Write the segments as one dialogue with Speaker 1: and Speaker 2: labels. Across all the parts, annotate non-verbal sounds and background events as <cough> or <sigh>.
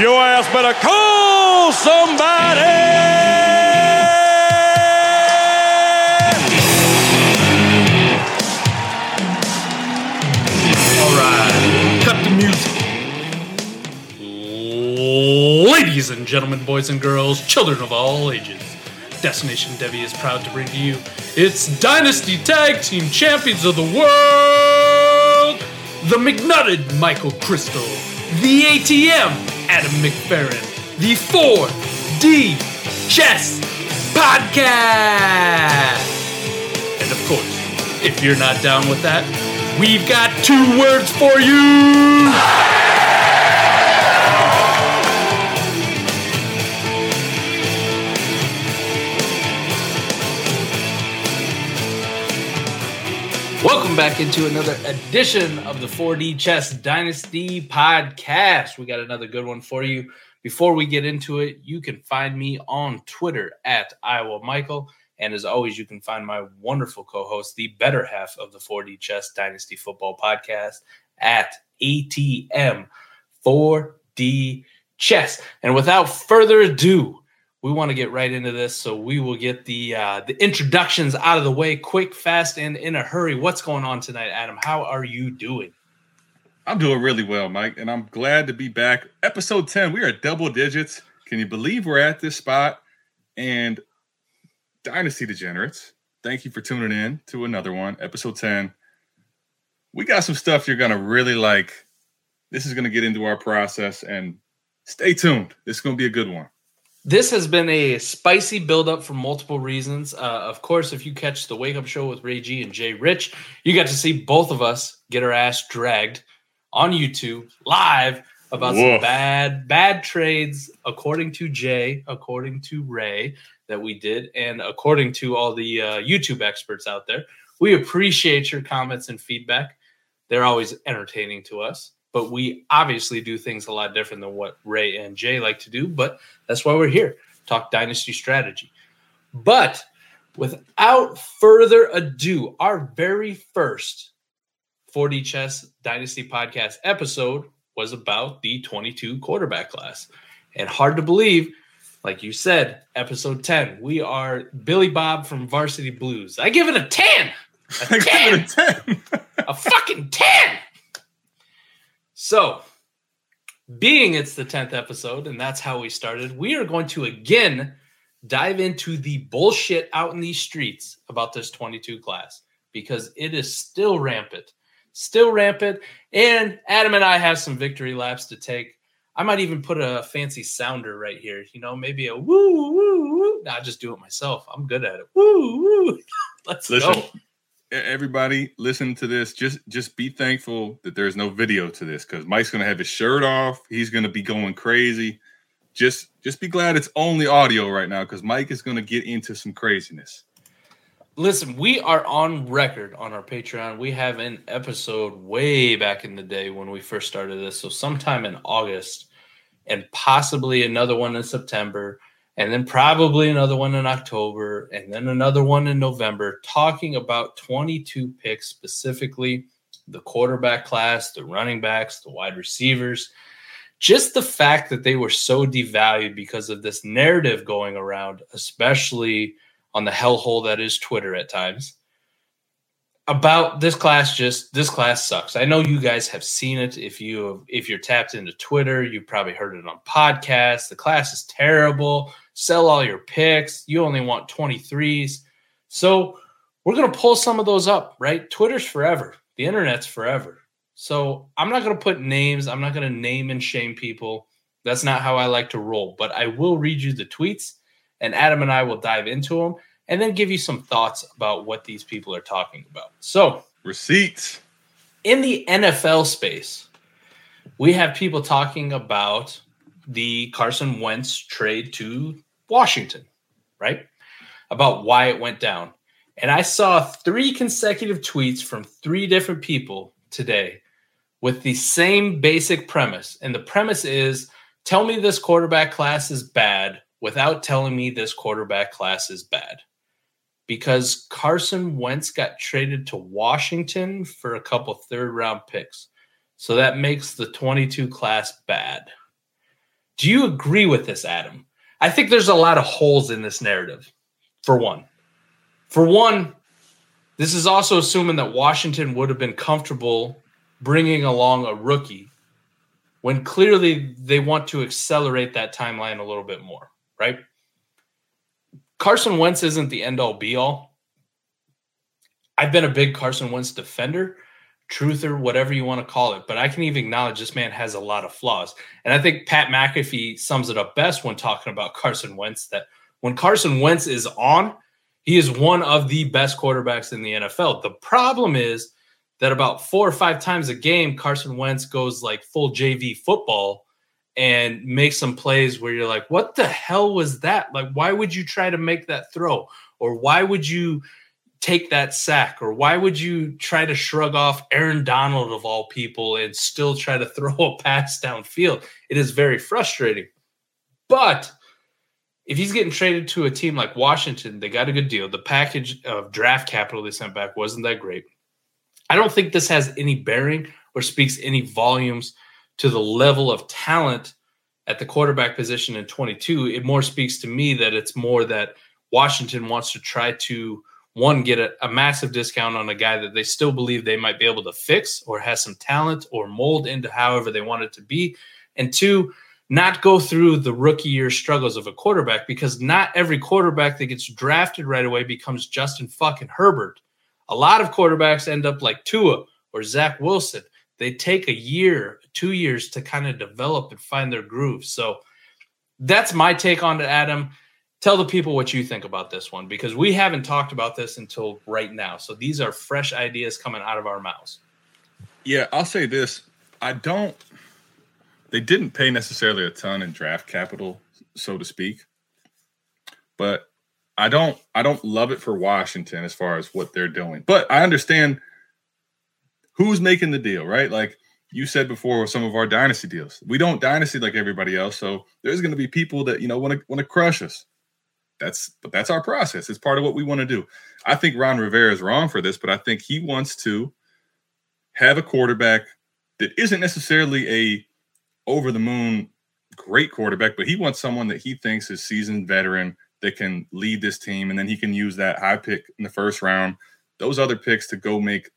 Speaker 1: Your ass better call somebody.
Speaker 2: All right, cut the music. Ladies and gentlemen, boys and girls, children of all ages, Destination Devy is proud to bring to you its Dynasty Tag Team Champions of the World, the McNutted Michael Crystal, the ATM Adam McFerrin, the 4D Chess Podcast. And of course, if you're not down with that, we've got two words for you. Back into another edition of the 4D Chess Dynasty podcast. We got another good one for you. Before we get into it, you can find me on Twitter at Iowa Michael. And as always, you can find my wonderful co host, the better half of the 4D Chess Dynasty Football podcast, at ATM 4D Chess. And without further ado, we want to get right into this, so we will get the uh, the introductions out of the way, quick, fast, and in a hurry. What's going on tonight, Adam? How are you doing?
Speaker 3: I'm doing really well, Mike, and I'm glad to be back. Episode 10, we are at double digits. Can you believe we're at this spot? And Dynasty Degenerates, thank you for tuning in to another one, episode 10. We got some stuff you're going to really like. This is going to get into our process, and stay tuned. This is going to be a good one.
Speaker 2: This has been a spicy buildup for multiple reasons. Uh, of course, if you catch the Wake Up Show with Ray G and Jay Rich, you got to see both of us get our ass dragged on YouTube live about some bad, bad trades, according to Jay, according to Ray, that we did, and according to all the uh, YouTube experts out there. We appreciate your comments and feedback. They're always entertaining to us, but we obviously do things a lot different than what Ray and Jay like to do. But that's why we're here, talk dynasty strategy. But without further ado, our very first 4D Chess Dynasty podcast episode was about the 22 quarterback class. And hard to believe, like you said, episode 10, we are Billy Bob from Varsity Blues. I give it a 10. A <laughs>
Speaker 3: I
Speaker 2: 10
Speaker 3: give it a 10.
Speaker 2: a fucking 10. So, being it's the 10th episode, and that's how we started, we are going to again dive into the bullshit out in these streets about this 22 class because it is still rampant. Still rampant. And Adam and I have some victory laps to take. I might even put a fancy sounder right here, you know, maybe a woo, woo, woo. Nah, just do it myself. I'm good at it. Woo, woo. <laughs> Let's
Speaker 3: Listen,
Speaker 2: go.
Speaker 3: Everybody listen to this just just be thankful that there's no video to this because mike's gonna have his shirt off he's gonna be going crazy just just be glad it's only audio right now because mike is gonna get into some craziness
Speaker 2: Listen, we are on record on our Patreon. We have an episode way back in the day when we first started this. So, sometime in August, and possibly another one in September, and then probably another one in October, and then another one in November, talking about 22 picks specifically the quarterback class, the running backs, the wide receivers. Just the fact that they were so devalued because of this narrative going around, especially on the hellhole that is Twitter at times about this class just this class sucks. I know you guys have seen it if you if you're tapped into Twitter, you've probably heard it on podcasts. The class is terrible. Sell all your picks. You only want 23s. So, we're going to pull some of those up, right? Twitter's forever. The internet's forever. So, I'm not going to put names. I'm not going to name and shame people. That's not how I like to roll, but I will read you the tweets and Adam and I will dive into them and then give you some thoughts about what these people are talking about. So,
Speaker 3: receipts
Speaker 2: in the NFL space, we have people talking about the Carson Wentz trade to Washington, right? About why it went down. And I saw three consecutive tweets from three different people today with the same basic premise. And the premise is tell me this quarterback class is bad without telling me this quarterback class is bad. Because Carson Wentz got traded to Washington for a couple third round picks. So that makes the 22 class bad. Do you agree with this, Adam? I think there's a lot of holes in this narrative, for one. For one, this is also assuming that Washington would have been comfortable bringing along a rookie when clearly they want to accelerate that timeline a little bit more, right? Carson Wentz isn't the end all be all. I've been a big Carson Wentz defender, truther, whatever you want to call it, but I can even acknowledge this man has a lot of flaws. And I think Pat McAfee sums it up best when talking about Carson Wentz that when Carson Wentz is on, he is one of the best quarterbacks in the NFL. The problem is that about four or five times a game, Carson Wentz goes like full JV football and makes some plays where you're like, what the hell was that? Like, why would you try to make that throw? Or why would you take that sack? Or why would you try to shrug off Aaron Donald of all people and still try to <laughs> throw a pass downfield? It is very frustrating. But if he's getting traded to a team like Washington, they got a good deal. The package of draft capital they sent back wasn't that great. I don't think this has any bearing or speaks any volumes to the level of talent at the quarterback position in 22. It more speaks to me that it's more that Washington wants to try to one get a, a, massive discount on a guy that they still believe they might be able to fix or has some talent or mold into however they want it to be and two not go through the rookie year struggles of a quarterback because not every quarterback that gets drafted right away becomes Justin fucking Herbert a lot of quarterbacks end up like Tua or Zach Wilson. They take a year, two years to kind of develop and find their groove. So that's my take on it, Adam. Tell the people what you think about this one because we haven't talked about this until right now. So these are fresh ideas coming out of our mouths.
Speaker 3: Yeah, I'll say this. I don't, they didn't pay necessarily a ton in draft capital, so to speak. But I don't I don't love it for Washington as far as what they're doing. But I understand who's making the deal, right? Like you said before with some of our dynasty deals. We don't dynasty like everybody else. So there's going to be people that, you know, want to want to crush us. That's but that's our process. It's part of what we want to do. I think Ron Rivera is wrong for this, but I think he wants to have a quarterback that isn't necessarily a over the moon great quarterback, but he wants someone that he thinks is seasoned veteran that can lead this team, and then he can use that high pick in the first round, those other picks to go make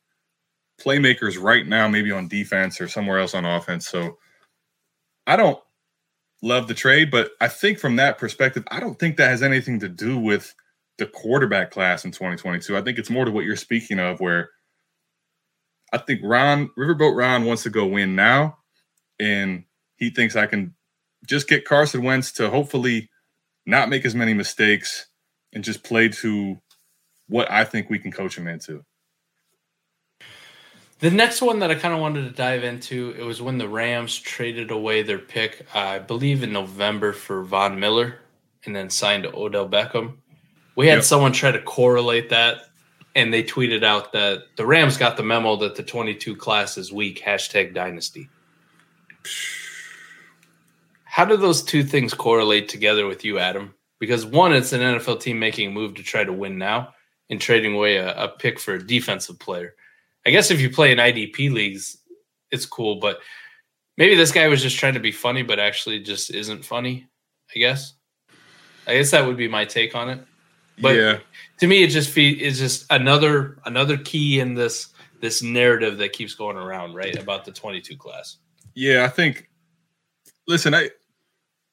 Speaker 3: playmakers right now, maybe on defense or somewhere else on offense. So I don't love the trade, but I think from that perspective, I don't think that has anything to do with the quarterback class in 2022. I think it's more to what you're speaking of, where I think Ron Riverboat Ron wants to go win now, and he thinks I can just get Carson Wentz to hopefully not make as many mistakes, and just play to what I think we can coach him into.
Speaker 2: The next one that I kind of wanted to dive into, it was when the Rams traded away their pick, I believe in November for Von Miller and then signed Odell Beckham. We had yep. someone try to correlate that and they tweeted out that the Rams got the memo that the 22 class is weak, hashtag dynasty. How do those two things correlate together with you, Adam? Because one, it's an NFL team making a move to try to win now and trading away a, a pick for a defensive player. I guess if you play in IDP leagues, it's cool, but maybe this guy was just trying to be funny, but actually just isn't funny. I guess. I guess that would be my take on it. But yeah. to me, it just is just another another key in this this narrative that keeps going around, right, about the 22 class.
Speaker 3: Yeah, I think. Listen, I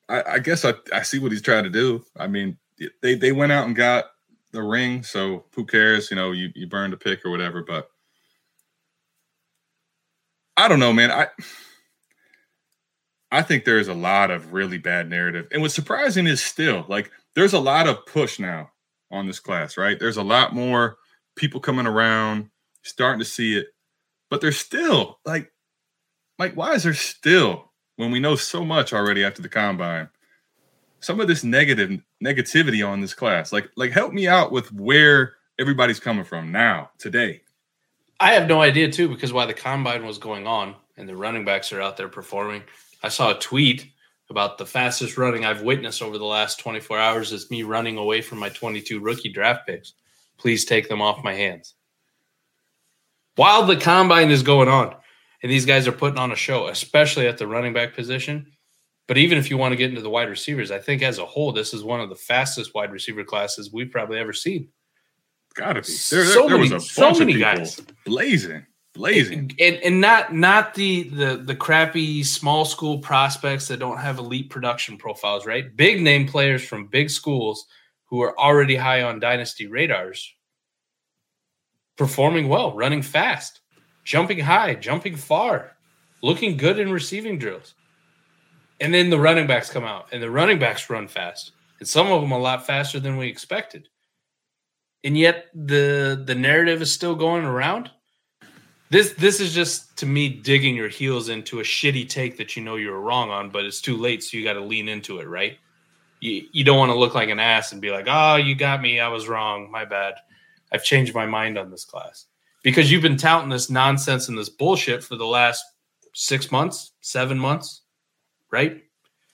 Speaker 3: I, I guess I, I see what he's trying to do. I mean, they they went out and got the ring, so who cares? You know, you you burned a pick or whatever. But I don't know, man. I I think there's a lot of really bad narrative, and what's surprising is still like there's a lot of push now on this class, right? There's a lot more people coming around, starting to see it, but there's still like, like, why is there still when we know so much already after the combine some of this negative negativity on this class like like help me out with where everybody's coming from now today
Speaker 2: i have no idea too because while the combine was going on and the running backs are out there performing i saw a tweet about the fastest running i've witnessed over the last 24 hours is me running away from my 22 rookie draft picks please take them off my hands while the combine is going on and these guys are putting on a show, especially at the running back position. But even if you want to get into the wide receivers, I think as a whole, this is one of the fastest wide receiver classes we've probably ever seen.
Speaker 3: Gotta be. There,
Speaker 2: So
Speaker 3: there, there
Speaker 2: many-
Speaker 3: was a
Speaker 2: so many guys.
Speaker 3: blazing, blazing.
Speaker 2: and, and not not the the the crappy small school prospects that don't have elite production profiles, right? Big name players from big schools who are already high on dynasty radars, performing well, running fast, jumping high, jumping far, looking good in receiving drills. And then the running backs come out, and the running backs run fast, and some of them a lot faster than we expected. And yet the the narrative is still going around this this is just to me digging your heels into a shitty take that you know you were wrong on, but it's too late, so you got to lean into it, right? You you don't want to look like an ass and be like, "Oh, you got me. I was wrong. My bad. I've changed my mind on this class." Because you've been touting this nonsense and this bullshit for the last 6 months, 7 months, right?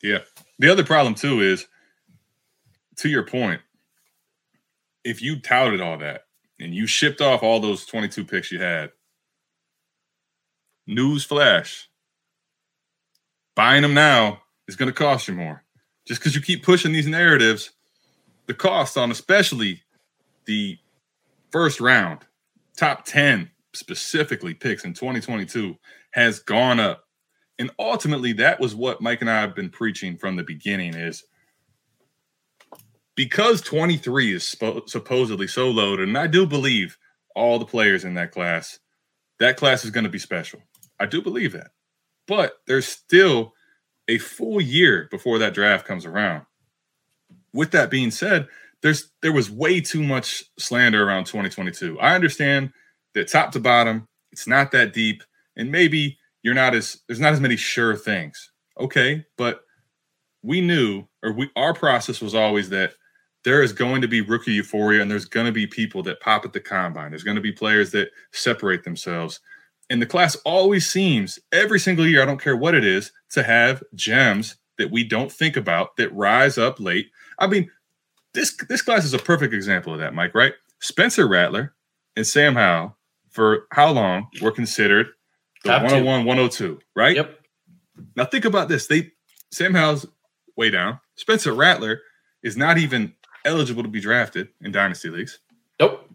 Speaker 3: Yeah. The other problem too is, to your point, if you touted all that and you shipped off all those 22 picks you had, news flash, buying them now is going to cost you more. Just because you keep pushing these narratives, the cost on especially the first round, top 10 specifically picks in 2022 has gone up. And ultimately, that was what Mike and I have been preaching from the beginning is because 23 is supposedly so loaded, and I do believe all the players in that class, that class is going to be special. I do believe that. But there's still a full year before that draft comes around. With that being said, there's there was way too much slander around 2022. I understand that top to bottom, it's not that deep, and maybe you're not as there's not as many sure things. Okay, but we knew, or we our process was always that there is going to be rookie euphoria, and there's going to be people that pop at the combine. There's going to be players that separate themselves, and the class always seems every single year. I don't care what it is to have gems that we don't think about that rise up late. I mean, this this class is a perfect example of that, Mike. Right? Spencer Rattler and Sam Howell for how long were considered the
Speaker 2: Top two.
Speaker 3: 101, 102, right?
Speaker 2: Yep.
Speaker 3: Now think about this. They Sam Howell's way down. Spencer Rattler is not even eligible to be drafted in dynasty leagues.
Speaker 2: Nope.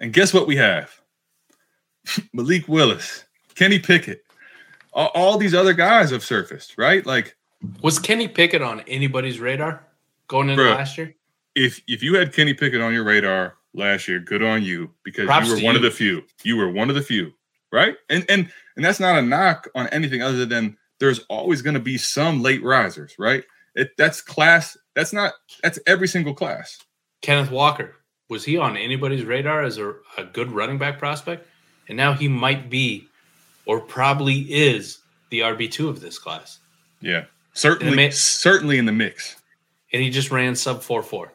Speaker 3: And guess what we have? <laughs> Malik Willis, Kenny Pickett, all, all these other guys have surfaced, right? Like
Speaker 2: Was Kenny Pickett on anybody's radar going into
Speaker 3: Bruh.
Speaker 2: last year?
Speaker 3: if if you had Kenny Pickett on your radar last year, good on you because
Speaker 2: Props
Speaker 3: you were one of the few. You were one of the few, right? And and and that's not a knock on anything other than there's always going to be some late risers, right? It that's class. That's not that's every single class.
Speaker 2: Kenneth Walker. Was he on anybody's radar as a, a good running back prospect? And now he might be, or probably is, the RB2 of this class.
Speaker 3: Yeah, certainly, certainly in the mix.
Speaker 2: And he just ran sub 4 4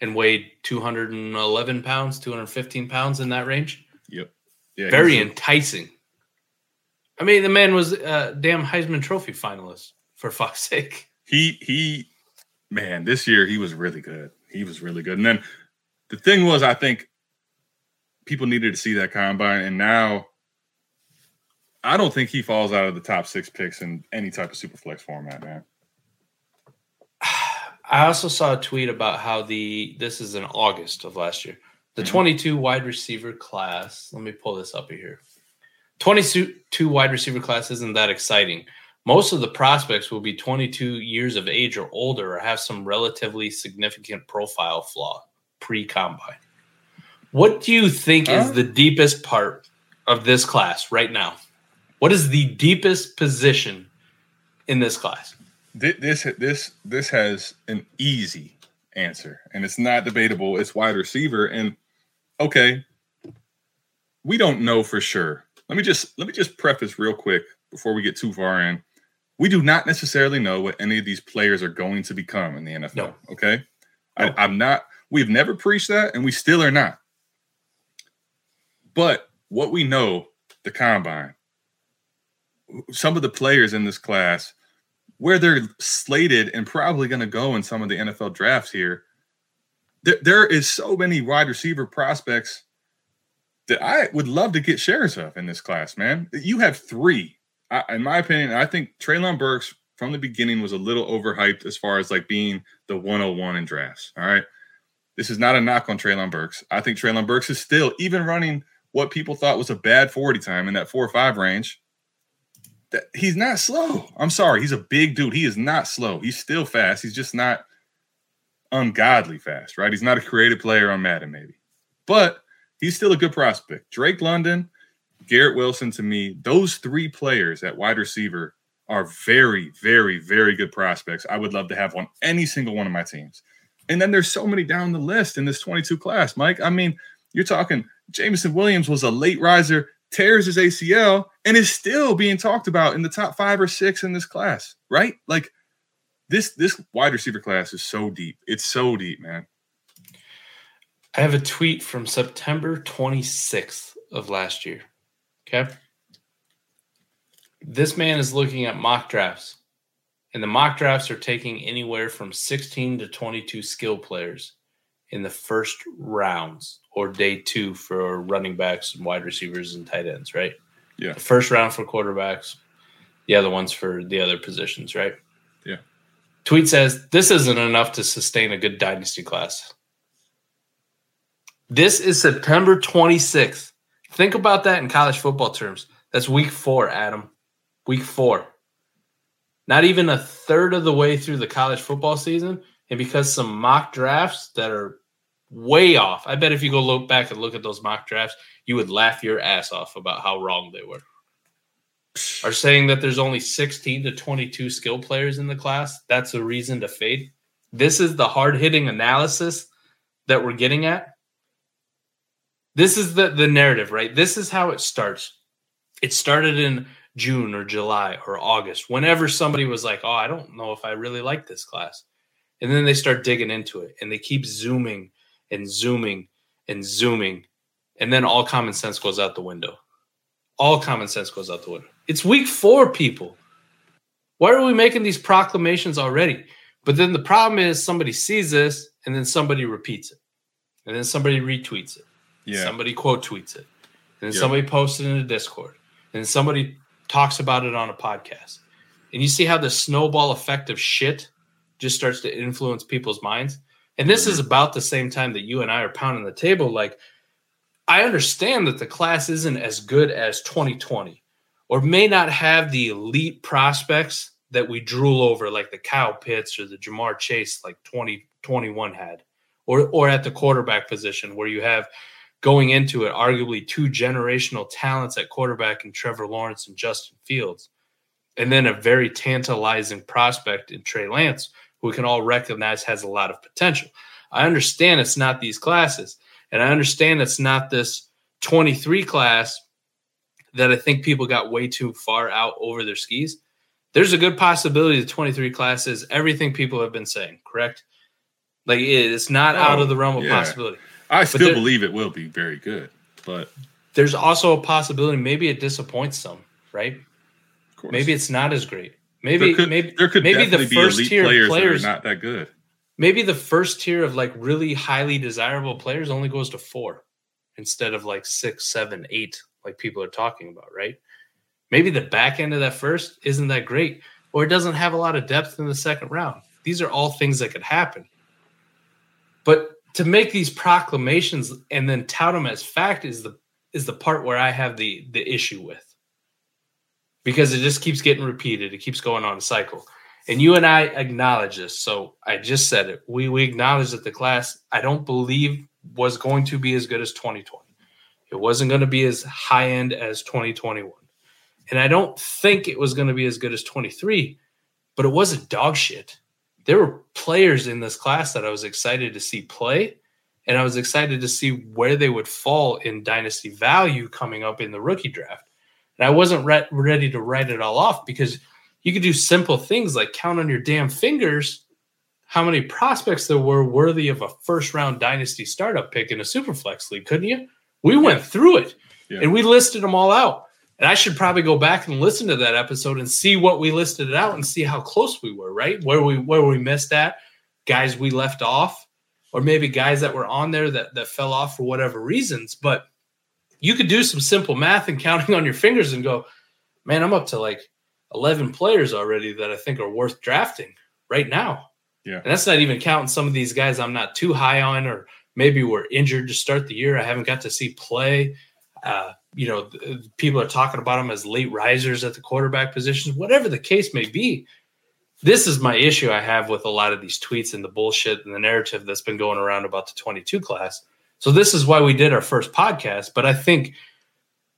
Speaker 2: and weighed 211 pounds, 215 pounds in that range.
Speaker 3: Yep. Yeah.
Speaker 2: Very enticing. I mean, the man was a damn Heisman Trophy finalist, for fuck's sake.
Speaker 3: He he man this year he was really good he was really good and then the thing was i think people needed to see that combine and now i don't think he falls out of the top six picks in any type of super flex format man <sighs>
Speaker 2: I also saw a tweet about how the this is in August of last year. The
Speaker 3: Mhm.
Speaker 2: 22 wide receiver class. Let me pull this up here. 22 wide receiver class isn't that exciting. Most of the prospects will be 22 years of age or older or have some relatively significant profile flaw pre combine. What do you think
Speaker 3: Huh?
Speaker 2: is the deepest part of this class right now? What is the deepest position in this class?
Speaker 3: Thi- this this this has an easy answer and it's not debatable it's wide receiver and okay we don't know for sure let me just let me just preface real quick before we get too far in we do not necessarily know what any of these players are going to become in the nfl
Speaker 2: No.
Speaker 3: okay
Speaker 2: No.
Speaker 3: I, i'm not we've never preached that and we still are not but what we know the combine some of the players in this class where they're slated and probably going to go in some of the NFL drafts here, there, there is so many wide receiver prospects that I would love to get shares of in this class, man. You have three, I, in my opinion. I think Treylon Burks from the beginning was a little overhyped as far as like being the 101 in drafts. All right. This is not a knock on Treylon Burks. I think Treylon Burks is still even running what people thought was a bad 40 time in that four or five range. That he's not slow. I'm sorry. He's a big dude. He is not slow. He's still fast. He's just not ungodly fast, right? He's not a creative player on Madden, maybe. But he's still a good prospect. Drake London, Garrett Wilson, to me, those three players at wide receiver are very, very, very good prospects. I would love to have on any single one of my teams. And then there's so many down the list in this 22 class, Mike. I mean, you're talking Jameson Williams was a late riser, tears his ACL, and is still being talked about in the top five or six in this class, right? Like this this wide receiver class is so deep. It's so deep, man.
Speaker 2: I have a tweet from September 26th of last year. Okay. This man is looking at mock drafts, and the mock drafts are taking anywhere from 16 to 22 skill players in the first rounds or day two for running backs and wide receivers and tight ends, right?
Speaker 3: Yeah.
Speaker 2: The first round for quarterbacks, Yeah, the other ones for the other positions, right?
Speaker 3: Yeah.
Speaker 2: Tweet says this isn't enough to sustain a good dynasty class. This is September 26th. Think about that in college football terms. That's week four, Adam. Week four. Not even a third of the way through the college football season. And because some mock drafts that are way off, I bet if you go look back and look at those mock drafts, you would laugh your ass off about how wrong they were. Are saying that there's only 16 to 22 skill players in the class. That's a reason to fade. This is the hard hitting analysis that we're getting at this is the the narrative, right? This is how it starts. It started in June or July or August, whenever somebody was like, "Oh, I don't know if I really like this class," and then they start digging into it, and they keep zooming and zooming and zooming, and then all common sense goes out the window. All common sense goes out the window. It's week four, people. Why are we making these proclamations already? But then the problem is somebody sees this and then somebody repeats it. And then somebody retweets it.
Speaker 3: Yeah.
Speaker 2: Somebody quote tweets it. And then
Speaker 3: Yeah.
Speaker 2: somebody posts it in a Discord. And somebody talks about it on a podcast. And you see how the snowball effect of shit just starts to influence people's minds. And this is mm-hmm. about the same time that you and I are pounding the table. Like, I understand that the class isn't as good as 2020 or may not have the elite prospects that we drool over, like the Kyle Pitts or the Ja'Marr Chase, like 2021 had, or, or at the quarterback position where you have going into it arguably two generational talents at quarterback in Trevor Lawrence and Justin Fields, and then a very tantalizing prospect in Trey Lance, who we can all recognize has a lot of potential. I understand it's not these classes, and I understand it's not this 23 class that I think people got way too far out over their skis. There's a good possibility the 23 class is everything people have been saying, correct? Like it's not out of the realm of
Speaker 3: yeah.
Speaker 2: possibility.
Speaker 3: I still
Speaker 2: there-
Speaker 3: believe it will be very good, but
Speaker 2: There's also a possibility maybe it disappoints some, right?
Speaker 3: of
Speaker 2: Maybe it's not as great. Maybe
Speaker 3: there could,
Speaker 2: maybe
Speaker 3: there could
Speaker 2: maybe the first tier of
Speaker 3: players,
Speaker 2: players-
Speaker 3: that are not that good.
Speaker 2: maybe the first tier of like really highly desirable players only goes to four instead of like six, seven, eight, like people are talking about, right? Maybe the back end of that first isn't that great, or it doesn't have a lot of depth in the second round. These are all things that could happen. But to make these proclamations and then tout them as fact is the is the part where I have the the issue with. Because it just keeps getting repeated. It keeps going on a cycle. And you and I acknowledge this. So I just said it. We we acknowledge that the class I don't believe was going to be as good as 2020. It wasn't going to be as high end as 2021. And I don't think it was going to be as good as 23, but it wasn't dog shit. There were players in this class that I was excited to see play, and I was excited to see where they would fall in dynasty value coming up in the rookie draft. And I wasn't re- ready to write it all off because you could do simple things like count on your damn fingers how many prospects there were worthy of a first round dynasty startup pick in a superflex league, couldn't you? We went through it
Speaker 3: Yeah.
Speaker 2: and we listed them all out. And I should probably go back and listen to that episode and see what we listed it out and see how close we were, right? Where we where we missed at, guys we left off, or maybe guys that were on there that that fell off for whatever reasons. But you could do some simple math and <laughs> counting on your fingers and go, man, I'm up to like 11 players already that I think are worth drafting right now.
Speaker 3: Yeah.
Speaker 2: And that's not even counting some of these guys I'm not too high on or maybe were injured to start the year. I haven't got to see play. Uh, you know, people are talking about them as late risers at the quarterback positions, whatever the case may be. This is my issue I have with a lot of these tweets and the bullshit and the narrative that's been going around about the 22 class. So this is why we did our first podcast. But I think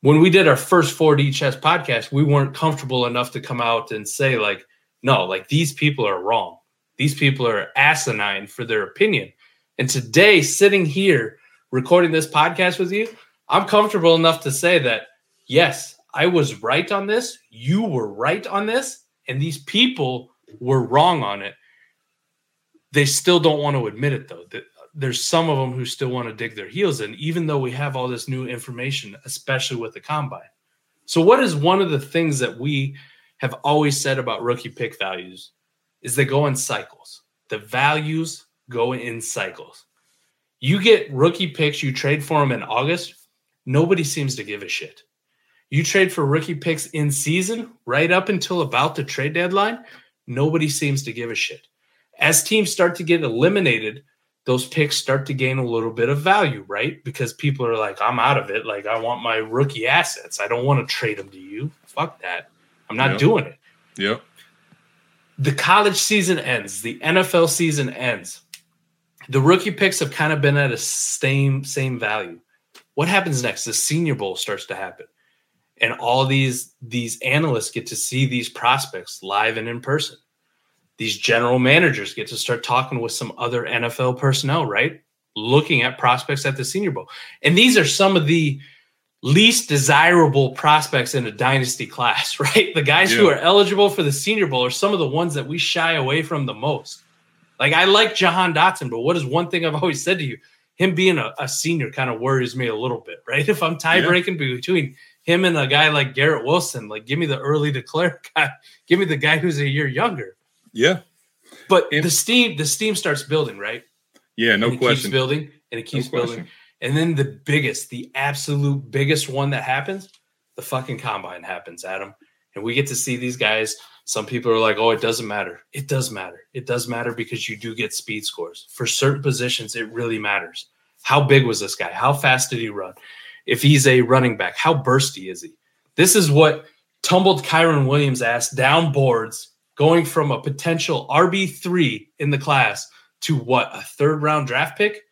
Speaker 2: when we did our first 4D chess podcast, we weren't comfortable enough to come out and say, like, no, like these people are wrong. These people are asinine for their opinion. And today, sitting here recording this podcast with you, I'm comfortable enough to say that, yes, I was right on this. You were right on this. And these people were wrong on it. They still don't want to admit it, though. There's some of them who still want to dig their heels in, even though we have all this new information, especially with the combine. So, what is one of the things that we have always said about rookie pick values is they go in cycles. The values go in cycles. You get rookie picks, you trade for them in August, nobody seems to give a shit. You trade for rookie picks in season, right up until about the trade deadline, nobody seems to give a shit. As teams start to get eliminated, those picks start to gain a little bit of value, right? Because people are like, I'm out of it. Like, I want my rookie assets. I don't want to trade them to you. Fuck that. I'm not
Speaker 3: Yep.
Speaker 2: doing it
Speaker 3: Yep.
Speaker 2: the college season ends, the NFL season ends. The rookie picks have kind of been at a same same value. What happens next? The Senior Bowl starts to happen, and all these these analysts get to see these prospects live and in person. These general managers get to start talking with some other NFL personnel, right? Looking at prospects at the Senior Bowl, and these are some of the least desirable prospects in a dynasty class, <laughs> right? The guys who are eligible for the Senior Bowl are some of the ones that we shy away from the most. Like I like Jahan Dotson, but what is one thing I've always said to you? Him being a, a senior kind of worries me a little bit, right? <laughs> If I'm tie
Speaker 3: Yeah.
Speaker 2: breaking between him and a guy like Garrett Wilson, like give me the early declare <laughs> guy, give me the guy who's a year younger.
Speaker 3: Yeah.
Speaker 2: But
Speaker 3: And-
Speaker 2: the steam, the steam starts building, right?
Speaker 3: Yeah. No question.
Speaker 2: keeps building and it
Speaker 3: No
Speaker 2: keeps building. And then the biggest, the absolute biggest one that happens, the fucking combine happens, Adam. And we get to see these guys. Some people are like, oh, it doesn't matter. It does matter. It does matter because you do get speed scores. For certain positions, it really matters. How big was this guy? How fast did he run? If he's a running back, how bursty is he? This is what tumbled Kyren Williams ass down boards, going from a potential RB3 in the class to what, a third round draft pick?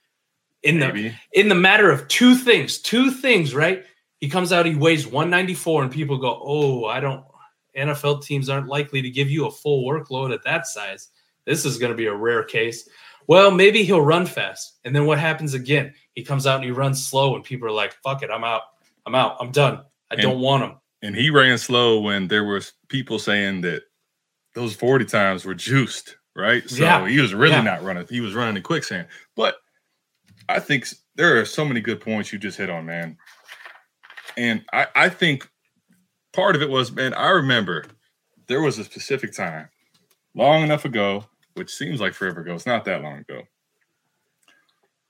Speaker 2: In the in the matter of two things, two things, right? He comes out, he weighs 194, and people go, Oh, I don't, NFL teams aren't likely to give you a full workload at that size. This is going to be a rare case. Well, maybe he'll run fast. And then what happens again? He comes out and he runs slow, and people are like, Fuck it, I'm out. I'm out. I'm done. I
Speaker 3: And-
Speaker 2: don't want him.
Speaker 3: And he ran slow when there was people saying that those 40 times were juiced, right? So
Speaker 2: Yeah.
Speaker 3: he was really
Speaker 2: Yeah.
Speaker 3: not running. He was running in quicksand. But I think there are so many good points you just hit on, man. And I, I think part of it was, man, I remember there was a specific time long enough ago, which seems like forever ago. It's not that long ago.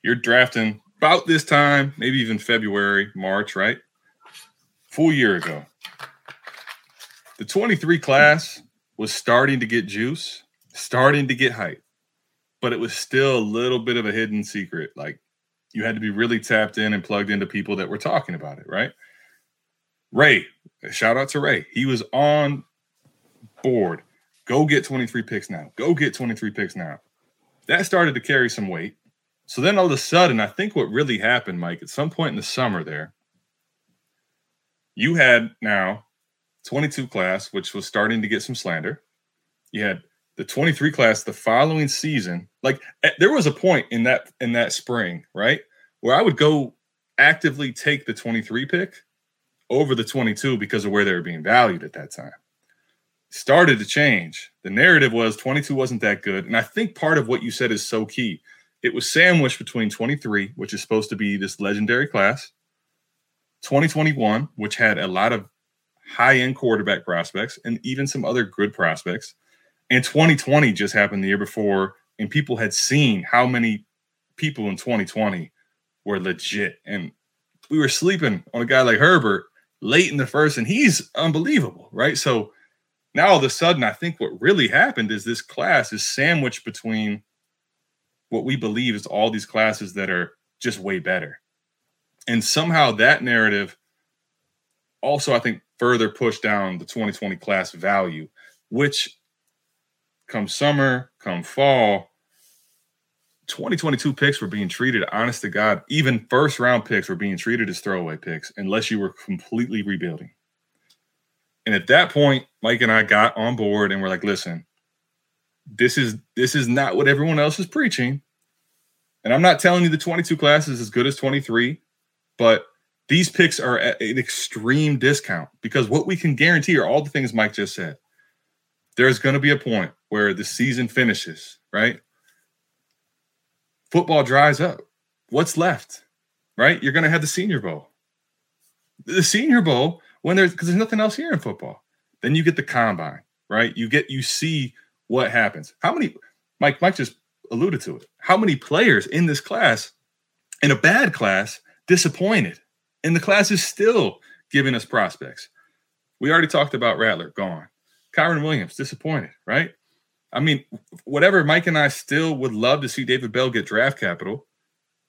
Speaker 3: You're drafting about this time, maybe even February, March, right? Full year ago. The 23 class was starting to get juice, starting to get hype, but it was still a little bit of a hidden secret. Like you had to be really tapped in and plugged into people that were talking about it, right? Ray, shout out to Ray. He was on board. Go get 23 picks now. Go get 23 picks now. That started to carry some weight. So then all of a sudden, I think what really happened, Mike, at some point in the summer there, you had now 22 class, which was starting to get some slander. You had the 23 class the following season. Like eh, there was a point in that in that spring, right? Where I would go actively take the 23 pick over the 22 because of where they were being valued at that time. Started to change. The narrative was 22 wasn't that good. And I think part of what you said is so key. It was sandwiched between 23, which is supposed to be this legendary class, 2021, which had a lot of high end quarterback prospects and even some other good prospects. And 2020 just happened the year before, and people had seen how many people in 2020 were legit. And we were sleeping on a guy like Herbert late in the first, and he's unbelievable, right? So Now all of a sudden, I think what really happened is this class is sandwiched between what we believe is all these classes that are just way better. And somehow that narrative also, I think, further pushed down the 2020 class value, which come summer, come fall, 2022 picks were being treated, honest to God, even first round picks were being treated as throwaway picks unless you were completely rebuilding. And at that point, Mike and I got on board and we're like, listen, this is this is not what everyone else is preaching. And I'm not telling you the 22 class is as good as 23, but these picks are at an extreme discount because what we can guarantee are all the things Mike just said. There's going to be a point where the season finishes, right? Football dries up. What's left, right? You're going to have the Senior Bowl. The Senior Bowl, when there's because there's nothing else here in football. Then you get the combine, right? You get you see what happens. How many? Mike Mike just alluded to it. How many players in this class, in a bad class, disappointed? And the class is still giving us prospects. We already talked about Rattler, gone. Kyren Williams, disappointed, right? I mean, whatever Mike and I still would love to see David Bell get draft capital.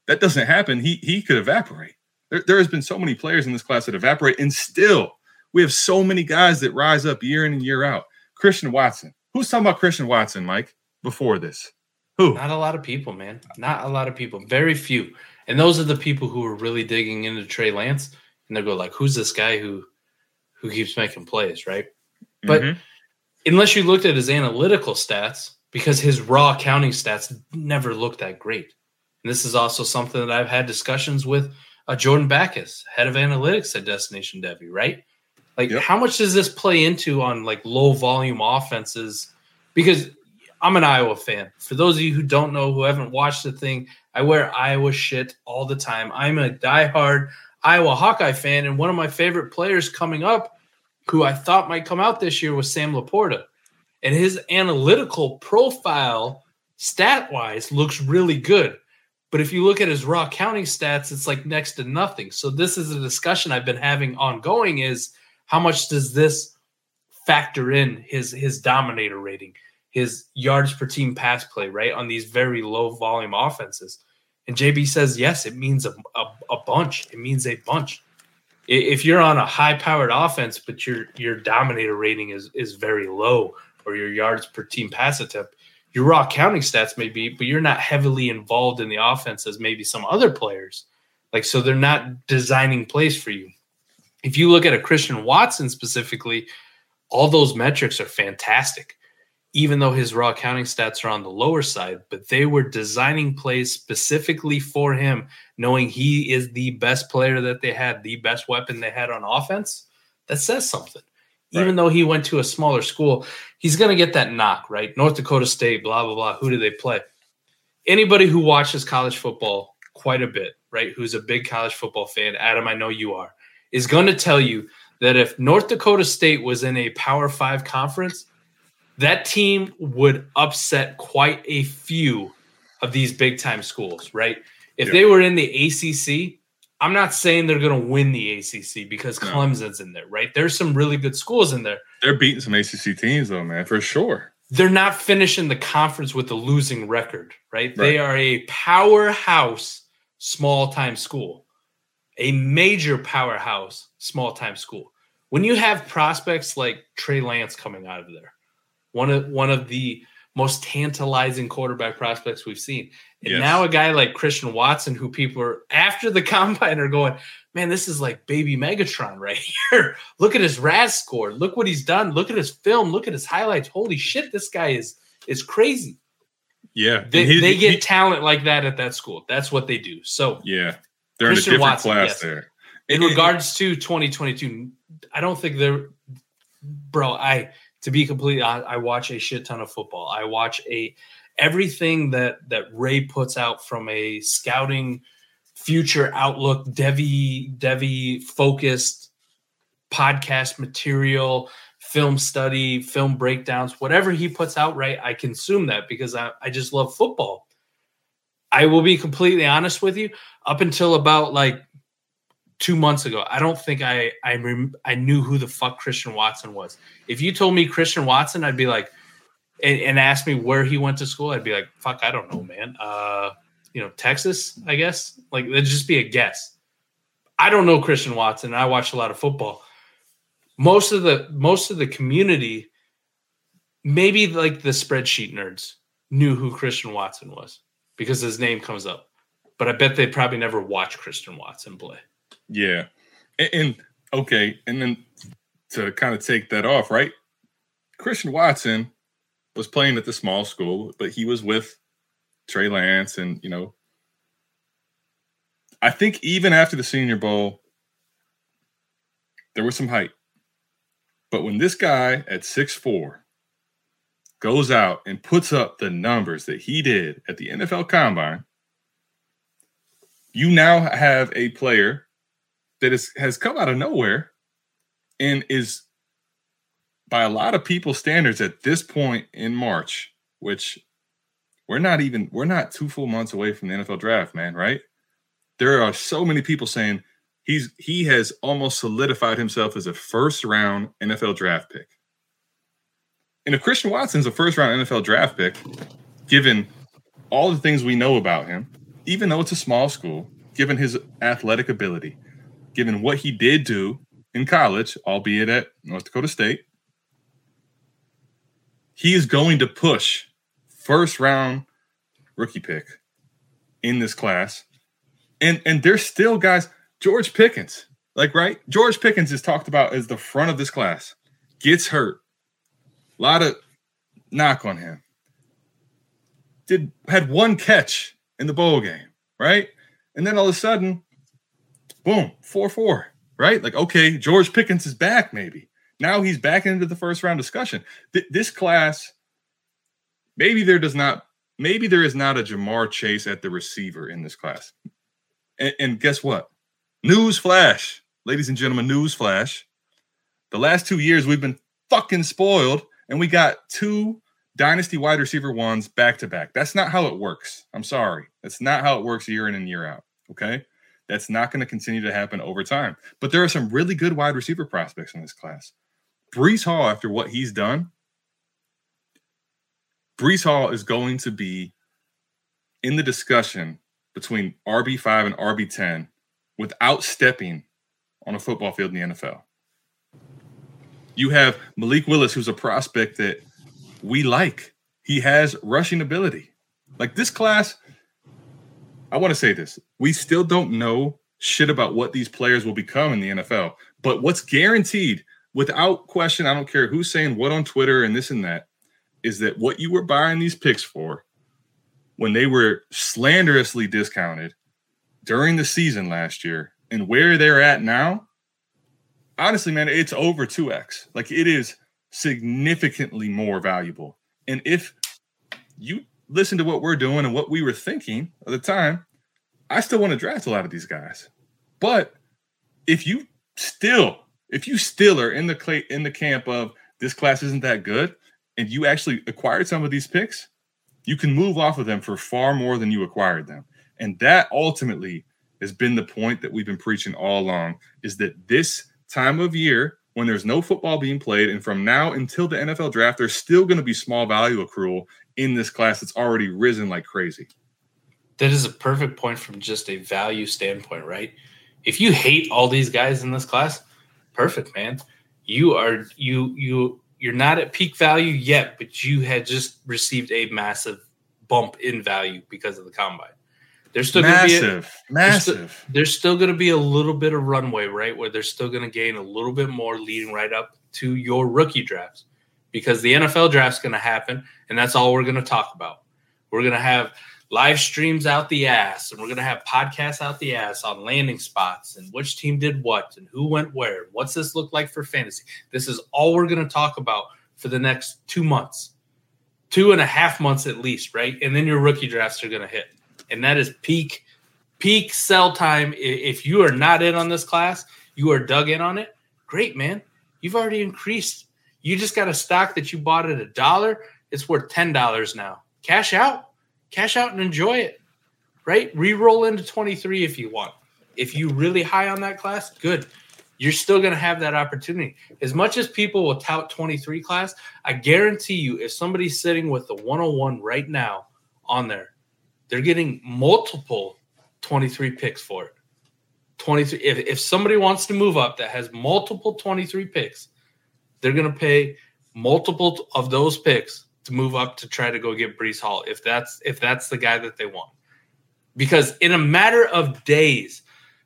Speaker 3: That doesn't happen. He he could evaporate. There, there has been so many players in this class that evaporate, and still we have so many guys that rise up year in and year out. Christian Watson. Who's talking about Christian Watson, Mike, before this? Who?
Speaker 2: Not a lot of people, man. Not a lot of people. Very few. And those are the people who are really digging into Trey Lance, and they go like, "Who's this guy who who keeps making plays?" Right? But mm-hmm. Unless you looked at his analytical stats, because his raw counting stats never looked that great. And this is also something that I've had discussions with uh, Jordan Backus, head of analytics at Destination Devy, right? Like, yep. how much does this play into on like low volume offenses? Because I'm an Iowa fan. For those of you who don't know, who haven't watched the thing, I wear Iowa shit all the time. I'm a diehard Iowa Hawkeye fan, and one of my favorite players coming up, who I thought might come out this year, was Sam LaPorta. And his analytical profile, stat wise, looks really good. But if you look at his raw counting stats, it's like next to nothing. So this is a discussion I've been having ongoing: is how much does this factor in his his dominator rating? his yards per team pass play, right, on these very low volume offenses. And JB says, yes, it means a, a, a bunch. It means a bunch. If you're on a high powered offense, but your your dominator rating is is very low, or your yards per team pass attempt, your raw counting stats may be, but you're not heavily involved in the offense as maybe some other players. Like so, they're not designing plays for you. If you look at a Christian Watson specifically, all those metrics are fantastic even though his raw counting stats are on the lower side, but they were designing plays specifically for him, knowing he is the best player that they had, the best weapon they had on offense. That says something. Right. Even though he went to a smaller school, he's going to get that knock, right? North Dakota State, blah, blah, blah. Who do they play? Anybody who watches college football quite a bit, right? Who's a big college football fan, Adam, I know you are, is going to tell you that if North Dakota State was in a Power Five conference, that team would upset quite a few of these big time schools, right? If they were in the ACC, I'm not saying they're going to win the ACC because no. Clemson's in there, right? There's some really good schools in there.
Speaker 3: They're beating some ACC teams, though, man, for sure.
Speaker 2: They're not finishing the conference with a losing record, right? right. They are a powerhouse small time school, a major powerhouse small time school. When you have prospects like Trey Lance coming out of there, one of one of the most tantalizing quarterback prospects we've seen. And yes. now a guy like Christian Watson, who people are after the <laughs> combine are going, man, this is like baby Megatron right <laughs> here. Look at his RAS score. Look what he's done. Look at his film. Look at his highlights. Holy shit, this guy is is crazy.
Speaker 3: Yeah,
Speaker 2: they, he, they get he, talent like that at that school. That's what they do. So
Speaker 3: yeah, they're Christian in a different Watson, class yes. there.
Speaker 2: In regards to 2022, I don't think they're, bro. I to be completely honest, I watch a shit ton of football. I watch a everything that that Ray puts out from a scouting future outlook, Devy Devy focused podcast material, film study, film breakdowns, whatever he puts out, right? I consume that because I, I just love football. I will be completely honest with you. Up until about like two months ago, I don't think I I rem- I knew who the fuck Christian Watson was. If you told me Christian Watson, I'd be like, and, and asked me where he went to school, I'd be like, fuck, I don't know, man. Uh, you know, Texas, I guess. Like, it'd just be a guess. I don't know Christian Watson. I watch a lot of football. Most of the most of the community, maybe like the spreadsheet nerds, knew who Christian Watson was because his name comes up. But I bet they probably never watched Christian Watson play.
Speaker 3: Yeah. And, and okay, and then to kind of take that off, right? Christian Watson was playing at the small school, but he was with Trey Lance and, you know, I think even after the Senior Bowl, there was some hype. But when this guy at six four goes out and puts up the numbers that he did at the NFL Combine, you now have a player that is, has come out of nowhere and is by a lot of people's standards at this point in March, which we're not even we're not two full months away from the NFL draft, man, right? There are so many people saying he's he has almost solidified himself as a first round NFL draft pick. And if Christian Watson's a first round NFL draft pick, given all the things we know about him, even though it's a small school, given his athletic ability, given what he did do in college, albeit at North Dakota State, he is going to push first round rookie pick in this class. And and there's still guys, George Pickens, like right? George Pickens is talked about as the front of this class. Gets hurt. A lot of knock on him. Did had one catch in the bowl game, right? And then all of a sudden, boom, 4-4, right? Like, okay, George Pickens is back, maybe. Now he's back into the first round discussion. Th- this class, maybe there does not, maybe there is not a Ja'Marr Chase at the receiver in this class. And, and guess what? News flash, ladies and gentlemen, news flash. The last two years we've been fucking spoiled, and we got two dynasty wide receiver ones back to back. That's not how it works. I'm sorry. That's not how it works year in and year out. Okay. That's not going to continue to happen over time. But there are some really good wide receiver prospects in this class. Breece Hall, after what he's done, Breece Hall is going to be in the discussion between RB5 and RB10 without stepping on a football field in the NFL. You have Malik Willis, who's a prospect that we like. He has rushing ability. Like this class, I want to say this. We still don't know shit about what these players will become in the NFL. But what's guaranteed, without question, I don't care who's saying what on Twitter and this and that, is that what you were buying these picks for when they were slanderously discounted during the season last year and where they're at now, honestly, man, it's over 2x. Like it is significantly more valuable. And if you listen to what we're doing and what we were thinking at the time, I still want to draft a lot of these guys. But if you still, if you still are in the in the camp of this class isn't that good, and you actually acquired some of these picks, you can move off of them for far more than you acquired them. And that ultimately has been the point that we've been preaching all along is that this time of year when there's no football being played and from now until the NFL draft there's still going to be small value accrual in this class that's already risen like crazy.
Speaker 2: That is a perfect point from just a value standpoint, right? If you hate all these guys in this class, perfect, man. You are you you you're not at peak value yet, but you had just received a massive bump in value because of the combine. There's still
Speaker 3: massive,
Speaker 2: gonna be a,
Speaker 3: massive.
Speaker 2: There's still, there's still going to be a little bit of runway, right? Where they're still going to gain a little bit more leading right up to your rookie drafts because the NFL draft's going to happen, and that's all we're going to talk about. We're going to have live streams out the ass, and we're going to have podcasts out the ass on landing spots and which team did what and who went where. What's this look like for fantasy? This is all we're going to talk about for the next two months, two and a half months at least, right? And then your rookie drafts are going to hit, and that is peak peak sell time. If you are not in on this class, you are dug in on it. Great, man. You've already increased you just got a stock that you bought at a dollar. It's worth ten dollars now. Cash out, cash out and enjoy it. Right? Re-roll into twenty three if you want. If you really high on that class, good. You're still going to have that opportunity. As much as people will tout 23 class, I guarantee you, if somebody's sitting with the 101 right now on there, they're getting multiple 23 picks for it. 23. If, if somebody wants to move up that has multiple 23 picks, they're going to pay multiple of those picks to move up to try to go get Breece Hall if that's if that's the guy that they want. Because in a matter of days,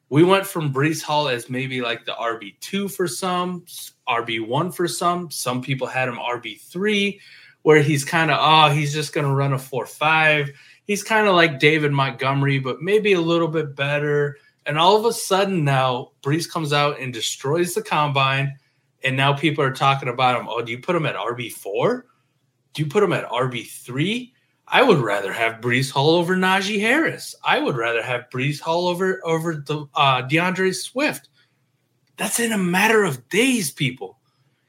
Speaker 2: we went from Breece Hall as maybe like the RB2 for some, RB1 for some. Some people had him RB3, where he's kind of, oh, he's just going to run a 4 5. He's kind of like David Montgomery, but maybe a little bit better. And all of a sudden now, Breece comes out and destroys the combine. And now people are talking about him. Oh, do you put him at RB4? Do you put him at RB3? I would rather have Breece Hall over Najee Harris. I would rather have Breece Hall over over the uh, D'Andre Swift. That's in a matter of days, people.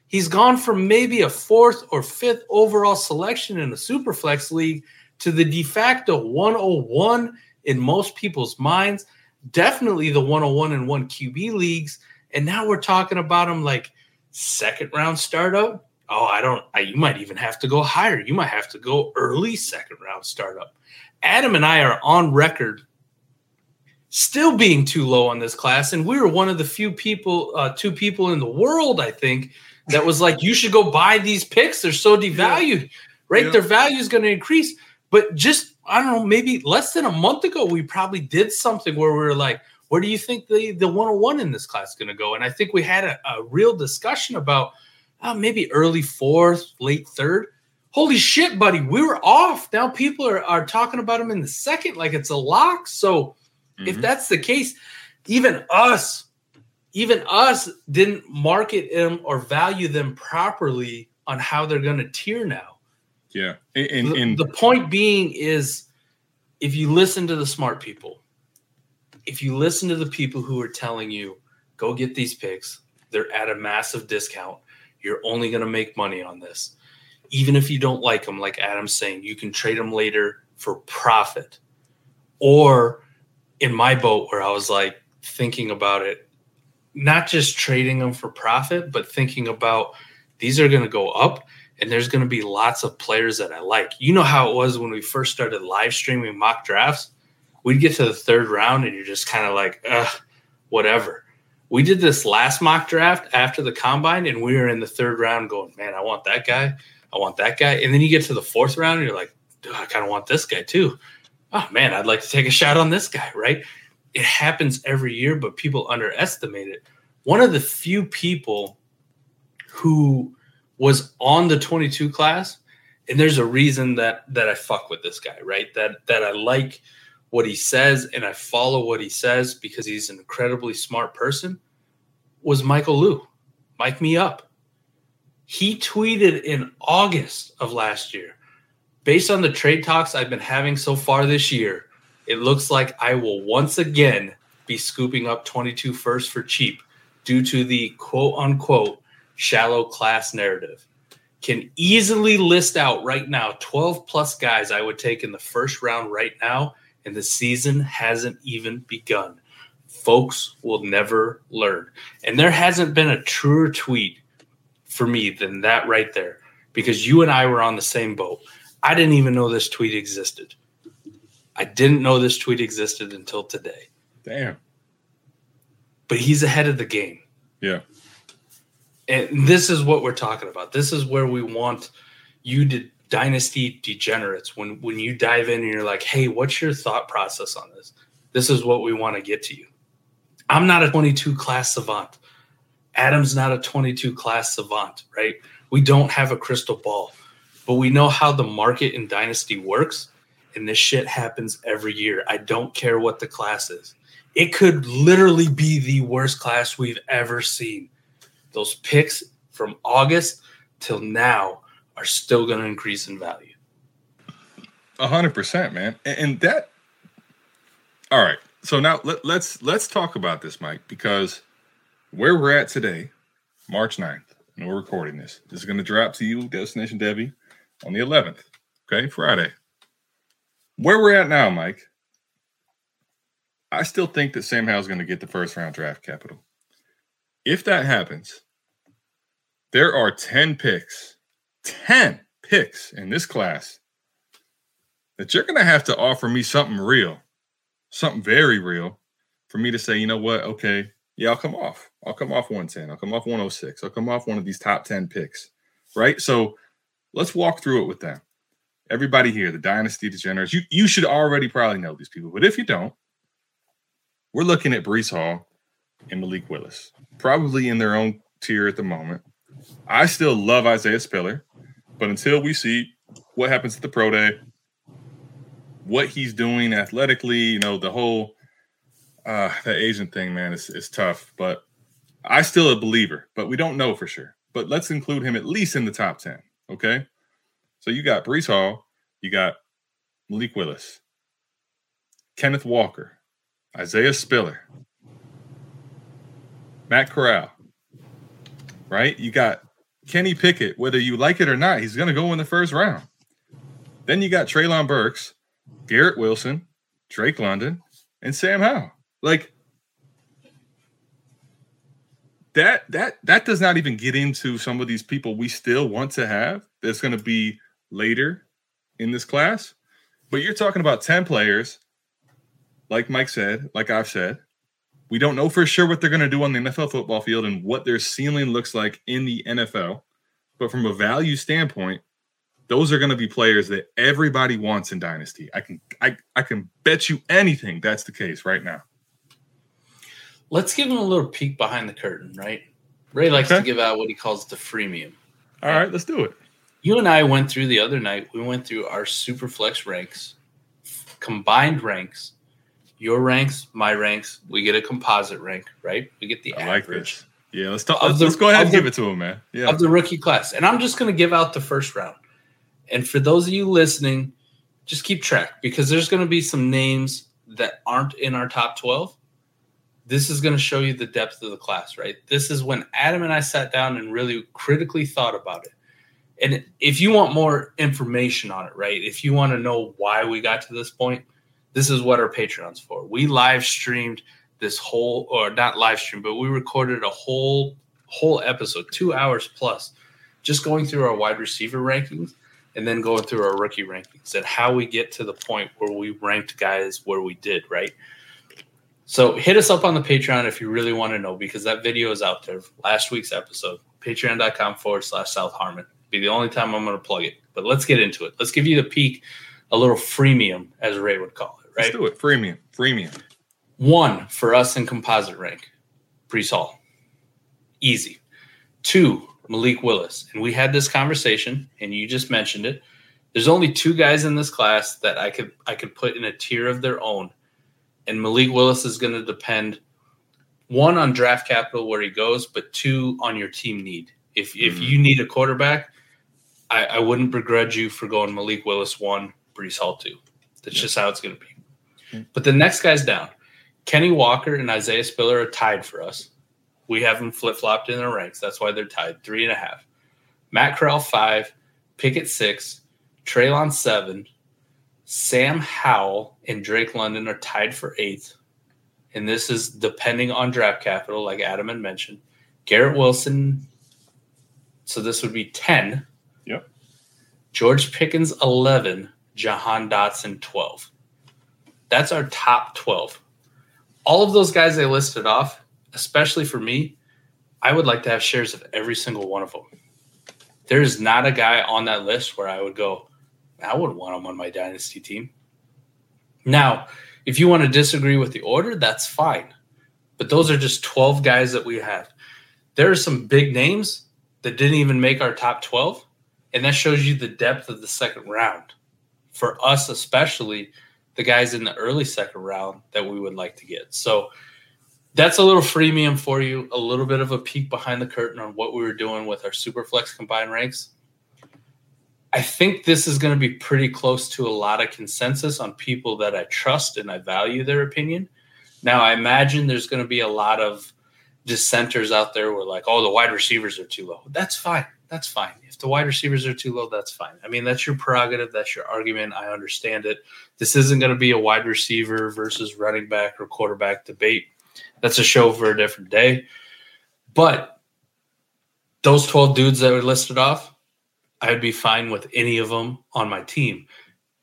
Speaker 2: He's gone from maybe a fourth or fifth overall selection in the Superflex league to the de facto 101 in most people's minds. Definitely the 101 and one QB leagues. And now we're talking about him like second round startup oh, I don't, I, you might even have to go higher. You might have to go early second round startup. Adam and I are on record still being too low on this class. And we were one of the few people, uh, two people in the world, I think, that was like, you should go buy these picks. They're so devalued, yeah. right? Yeah. Their value is going to increase. But just, I don't know, maybe less than a month ago, we probably did something where we were like, where do you think the, the 101 in this class is going to go? And I think we had a, a real discussion about – uh, maybe early fourth, late third. Holy shit, buddy, we were off. Now people are, are talking about him in the second like it's a lock. So mm-hmm. if that's the case, even us, even us didn't market them or value them properly on how they're going to tier now.
Speaker 3: Yeah.
Speaker 2: And, and, the, the point being is if you listen to the smart people, if you listen to the people who are telling you, go get these picks, they're at a massive discount you're only going to make money on this. Even if you don't like them, like Adam's saying, you can trade them later for profit. Or in my boat, where I was like thinking about it, not just trading them for profit, but thinking about these are going to go up and there's going to be lots of players that I like. You know how it was when we first started live streaming mock drafts? We'd get to the third round and you're just kind of like, whatever we did this last mock draft after the combine, and we were in the third round going, man, I want that guy. I want that guy. And then you get to the fourth round, and you're like, I kind of want this guy too. Oh, man, I'd like to take a shot on this guy, right? It happens every year, but people underestimate it. One of the few people who was on the 22 class, and there's a reason that that I fuck with this guy, right? That that I like – what he says and I follow what he says because he's an incredibly smart person was Michael Liu. Mike me up. He tweeted in August of last year, based on the trade talks I've been having so far this year, it looks like I will once again be scooping up 22 first for cheap due to the quote unquote shallow class narrative. Can easily list out right now 12 plus guys I would take in the first round right now and the season hasn't even begun. Folks will never learn. And there hasn't been a truer tweet for me than that right there because you and I were on the same boat. I didn't even know this tweet existed. I didn't know this tweet existed until today.
Speaker 3: Damn.
Speaker 2: But he's ahead of the game.
Speaker 3: Yeah.
Speaker 2: And this is what we're talking about. This is where we want you to dynasty degenerates. When when you dive in and you're like hey what's your thought process on this? This is what we want to get to you. I'm not a 22 class savant. Adam's not a 22 class savant right? We don't have a crystal ball but we know how the market in dynasty works and this shit happens every year. I don't care what the class is. It could literally be the worst class we've ever seen. Those picks from august till now are still going to increase in value.
Speaker 3: A hundred percent, man. And that. All right. So now let, let's let's talk about this, Mike, because where we're at today, March 9th, and we're recording this. This is going to drop to you, Destination Devy, on the 11th. Okay, Friday. Where we're at now, Mike. I still think that Sam Howell's going to get the first round draft capital. If that happens, there are 10 picks, 10 picks in this class that you're going to have to offer me something real, something very real for me to say, you know what? Okay, yeah, I'll come off. I'll come off 110. I'll come off 106. I'll come off one of these top 10 picks, right? So let's walk through it with them. Everybody here, the Dynasty Degenerates, you, you should already probably know these people. But if you don't, we're looking at Breece Hall and Malik Willis, probably in their own tier at the moment. I still love Isaiah Spiller, but until we see what happens at the pro day, what he's doing athletically, you know, the whole uh that agent thing, man, is, is tough. But I still a believer, but we don't know for sure. But let's include him at least in the top 10. Okay. So you got Breece Hall, you got Malik Willis, Kenneth Walker, Isaiah Spiller, Matt Corral, right? You got Kenny Pickett, whether you like it or not, he's going to go in the first round. Then you got Treylon Burks, Garrett Wilson, Drake London, and Sam Howell. Like that that that does not even get into some of these people we still want to have. That's going to be later in this class. But you're talking about 10 players, like Mike said, like I've said. We don't know for sure what they're going to do on the NFL football field and what their ceiling looks like in the NFL. But from a value standpoint, those are going to be players that everybody wants in Dynasty. I can I, I can bet you anything that's the case right now.
Speaker 2: Let's give him a little peek behind the curtain, right? Ray likes okay. to give out what he calls the freemium.
Speaker 3: All right, let's do it.
Speaker 2: You and I went through the other night. We went through our super flex ranks, combined ranks, your ranks, my ranks. We get a composite rank, right? We get the I average.
Speaker 3: Like yeah, let's talk. Let's, the, let's go ahead and the, give it to him, man. Yeah,
Speaker 2: of the rookie class, and I'm just going to give out the first round. And for those of you listening, just keep track because there's going to be some names that aren't in our top 12. This is going to show you the depth of the class, right? This is when Adam and I sat down and really critically thought about it and if you want more information on it, right? If you want to know why we got to this point, this is what our Patreon's for. We live streamed this whole, or not live stream, but we recorded a whole whole episode, two hours plus, just going through our wide receiver rankings and then going through our rookie rankings and how we get to the point where we ranked guys where we did, right? So hit us up on the Patreon if you really want to know because that video is out there. Last week's episode, patreon.com forward slash South Harmon be the only time I'm going to plug it. But let's get into it. Let's give you the peak, a little freemium, as Ray would call it. Right?
Speaker 3: Let's do it. Freemium. Freemium.
Speaker 2: One for us in composite rank, Breece Hall. Easy. Two, Malik Willis. And we had this conversation, and you just mentioned it. There's only two guys in this class that I could I could put in a tier of their own. And Malik Willis is going to depend one on draft capital where he goes, but two on your team need. If if mm-hmm. you need a quarterback, I, I wouldn't begrudge you for going Malik Willis one, Breece Hall two. That's yeah. just how it's going to be. But the next guy's down. Kenny Walker and Isaiah Spiller are tied for us. We have them flip flopped in their ranks. That's why they're tied three and a half. Matt Corral five, Pickett six, Treylon seven, Sam Howell and Drake London are tied for eighth. And this is depending on draft capital, like Adam had mentioned. Garrett Wilson, so this would be 10. Yep. George Pickens 11, Jahan Dotson 12. That's our top 12. All of those guys I listed off, especially for me, I would like to have shares of every single one of them. There is not a guy on that list where I would go, I would want him on my dynasty team. Now, if you want to disagree with the order, that's fine. But those are just 12 guys that we have. There are some big names that didn't even make our top 12 and that shows you the depth of the second round. For us, especially the guys in the early second round that we would like to get. So that's a little freemium for you, a little bit of a peek behind the curtain on what we were doing with our Superflex combined ranks. I think this is going to be pretty close to a lot of consensus on people that I trust and I value their opinion. Now, I imagine there's going to be a lot of dissenters out there who are like, oh, the wide receivers are too low. That's fine that's fine. If the wide receivers are too low, that's fine. I mean, that's your prerogative. That's your argument. I understand it. This isn't going to be a wide receiver versus running back or quarterback debate. That's a show for a different day. But those 12 dudes that were listed off, I would be fine with any of them on my team.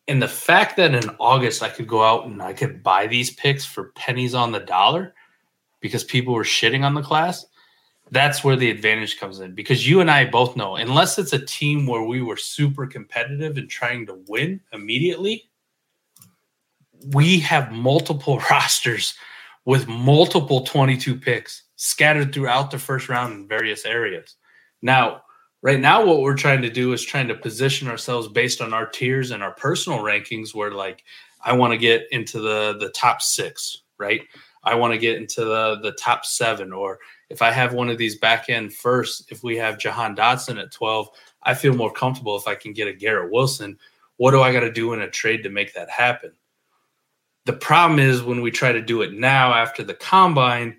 Speaker 2: And the fact that in August I could go out and I could buy these picks for pennies on the dollar because people were shitting on the class, that's where the advantage comes in. Because you and I both know, unless it's a team where we were super competitive and trying to win immediately, we have multiple <laughs> rosters with multiple 22 picks scattered throughout the first round in various areas. Now, right now what we're trying to do is trying to position ourselves based on our tiers and our personal rankings where like I want to get into the the top 6, right? I want to get into the the top 7 or if I have one of these back end first, if we have Jahan Dotson at 12, I feel more comfortable if I can get a Garrett Wilson. What do I got to do in a trade to make that happen? The problem is when we try to do it now after the combine,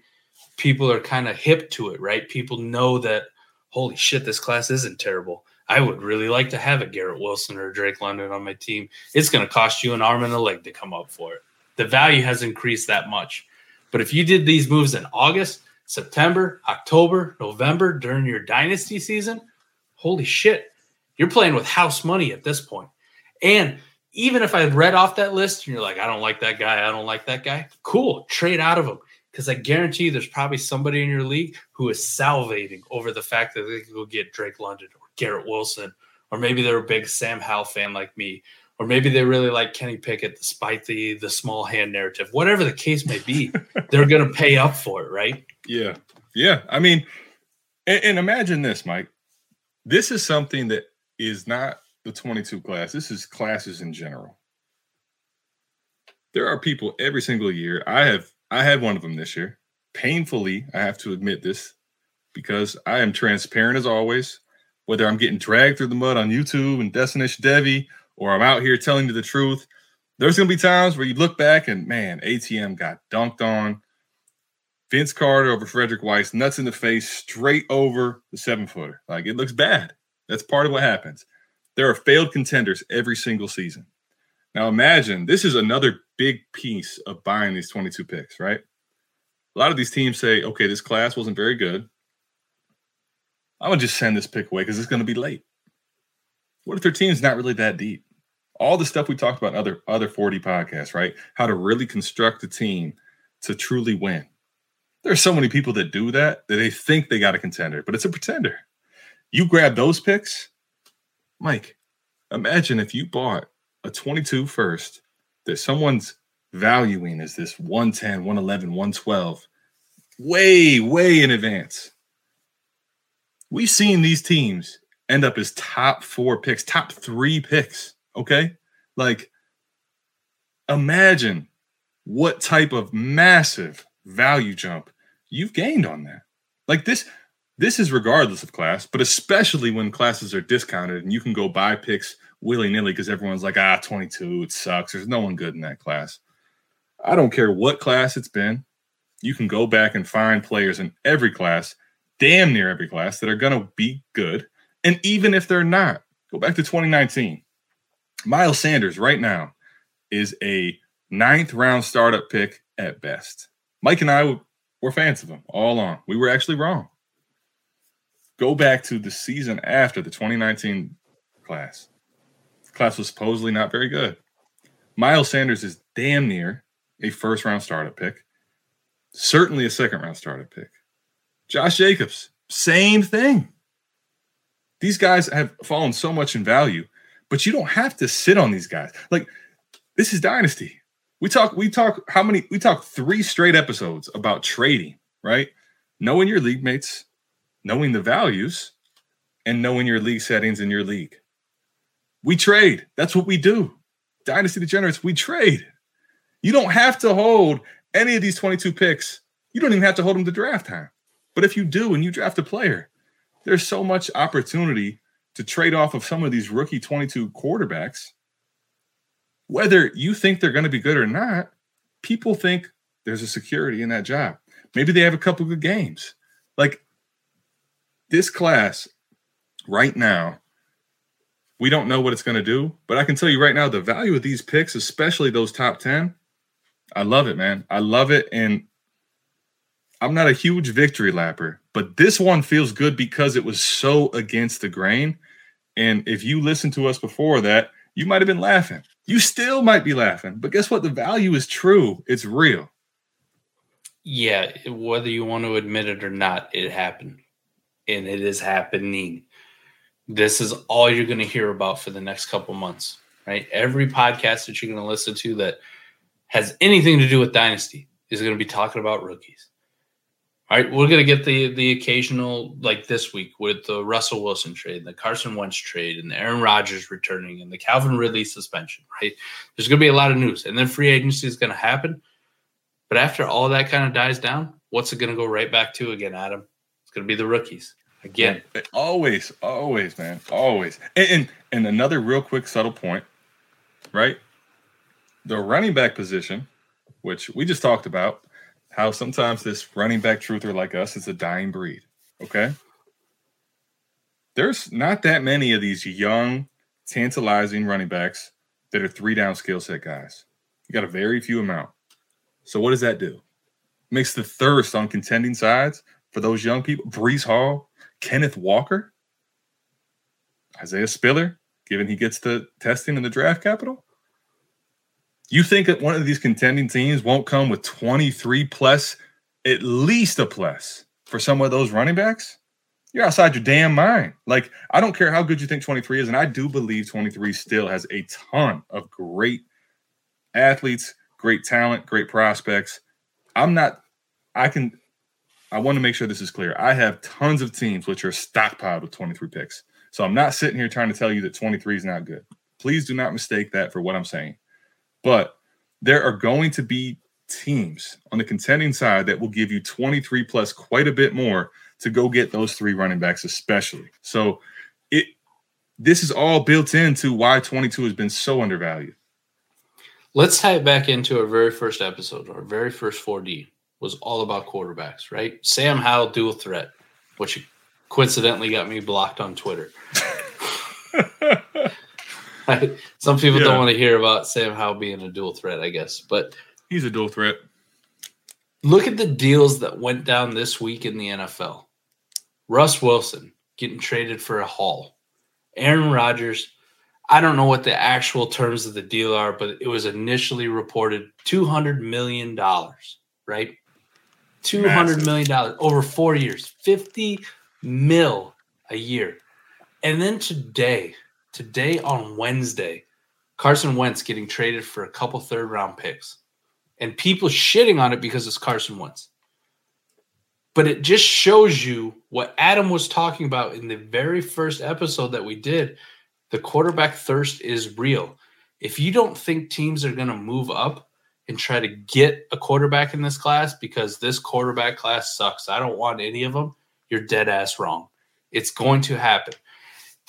Speaker 2: people are kind of hip to it, right? People know that holy shit, this class isn't terrible. I would really like to have a Garrett Wilson or Drake London on my team. It's going to cost you an arm and a leg to come up for it. The value has increased that much. But if you did these moves in August, September, October, November during your dynasty season, holy shit, you're playing with house money at this point. And even if I read off that list and you're like, I don't like that guy, I don't like that guy, cool, trade out of him because I guarantee you there's probably somebody in your league who is salivating over the fact that they could go get Drake London or Garrett Wilson, or maybe they're a big Sam Howell fan like me, or maybe they really like Kenny Pickett despite the the small hand narrative. Whatever the case may be, <laughs> they're going to pay up for it, right?
Speaker 3: Yeah, yeah. I mean, and, and imagine this, Mike. This is something that is not the 22 class. This is classes in general. There are people every single year. I have I had one of them this year. Painfully, I have to admit this because I am transparent as always. Whether I'm getting dragged through the mud on YouTube and Destination Devy, or I'm out here telling you the truth, there's to be times where you look back and man, ATM got dunked on. Vince Carter over Frederic Weis, nuts in the face, straight over the seven footer. Like it looks bad. That's part of what happens. There are failed contenders every single season. Now imagine this is another big piece of buying these 22 picks, right? A lot of these teams say, okay, this class wasn't very good. I'm gonna just send this pick away because it's gonna be late. What if their team's not really that deep? All the stuff we talked about in other other 4D podcasts, right? How to really construct a team to truly win. There are so many people that do that that they think they got a contender, but it's a pretender. You grab those picks, Mike. Imagine if you bought a 22 first that someone's valuing as this 110, 111, 112, way, way in advance. We've seen these teams end up as top four picks, top three picks. Okay. Like, imagine what type of massive value jump you've gained on that. Like, this, this is regardless of class, but especially when classes are discounted and you can go buy picks willy nilly because everyone's like, ah, 22, it sucks. There's no one good in that class. I don't care what class it's been. You can go back and find players in every class, damn near every class, that are going to be good. And even if they're not, go back to 2019. Miles Sanders right now is a ninth round startup pick at best. Mike and I were fans of him all along. We were actually wrong. Go back to the season after the 2019 class class was supposedly not very good. Miles Sanders is damn near a first round startup pick, certainly a second round startup pick. Josh Jacobs, same thing. These guys have fallen so much in value, but you don't have to sit on these guys. Like this is dynasty. We talk, we talk how many we talk three straight episodes about trading, right? Knowing your league mates, knowing the values, and knowing your league settings in your league. We trade. That's what we do. Dynasty Degenerates, we trade. You don't have to hold any of these 22 picks. You don't even have to hold them to draft time. But if you do and you draft a player, there's so much opportunity to trade off of some of these rookie 22 quarterbacks. Whether you think they're going to be good or not, people think there's a security in that job. Maybe they have a couple good games. Like this class right now, we don't know what it's going to do, but I can tell you right now the value of these picks, especially those top 10, I love it, man. I love it. And I'm not a huge victory lapper, but this one feels good because it was so against the grain. And if you listened to us before that, you might have been laughing. You still might be laughing, but guess what? The value is true, it's real.
Speaker 2: Yeah, whether you want to admit it or not, it happened. And it is happening. This is all you're going to hear about for the next couple months, right? Every podcast that you're going to listen to that has anything to do with Dynasty is going to be talking about rookies. All right, we're gonna get the the occasional like this week with the Russell Wilson trade, the Carson Wentz trade, and the Aaron Rodgers returning, and the Calvin Ridley suspension. Right, there's gonna be a lot of news, and then free agency is gonna happen. But after all that kind of dies down, what's it gonna go right back to again, Adam? It's gonna be the rookies again.
Speaker 3: Always, always, man, always. And and, and another real quick subtle point, right? The running back position, which we just talked about how sometimes this running back truther like us is a dying breed. Okay. There's not that many of these young, tantalizing running backs that are three down skill set guys. You got a very few amount. So what does that do? Makes the thirst on contending sides for those young people. Breece Hall, Kenneth Walker, Isaiah Spiller, given he gets the testing in the draft capital. You think that one of these contending teams won't come with 23 plus, at least a plus for some of those running backs? You're outside your damn mind. Like, I don't care how good you think 23 is, and I do believe 23 still has a ton of great athletes, great talent, great prospects. I'm not, I can, I want to make sure this is clear. I have tons of teams which are stockpiled with 23 picks. So I'm not sitting here trying to tell you that 23 is not good. Please do not mistake that for what I'm saying. But there are going to be teams on the contending side that will give you 23 plus quite a bit more to go get those three running backs, especially. So it this is all built into why 22 has been so undervalued.
Speaker 2: Let's tie it back into our very first episode. Our very first 4D was all about quarterbacks, right? Sam Howell dual threat, which coincidentally got me blocked on Twitter. <laughs> <laughs> Some people yeah. don't want to hear about Sam Howell being a dual threat, I guess, but
Speaker 3: he's a dual threat.
Speaker 2: Look at the deals that went down this week in the NFL. Russ Wilson getting traded for a haul. Aaron Rodgers, I don't know what the actual terms of the deal are, but it was initially reported $200 million, right? Two hundred million dollars over four years, 50 mil a year. And then today, today on Wednesday, Carson Wentz getting traded for a couple third round picks. And people shitting on it because it's Carson Wentz. But it just shows you what Adam was talking about in the very first episode that we did. The quarterback thirst is real. If you don't think teams are going to move up and try to get a quarterback in this class because this quarterback class sucks, I don't want any of them, you're dead ass wrong. It's going to happen.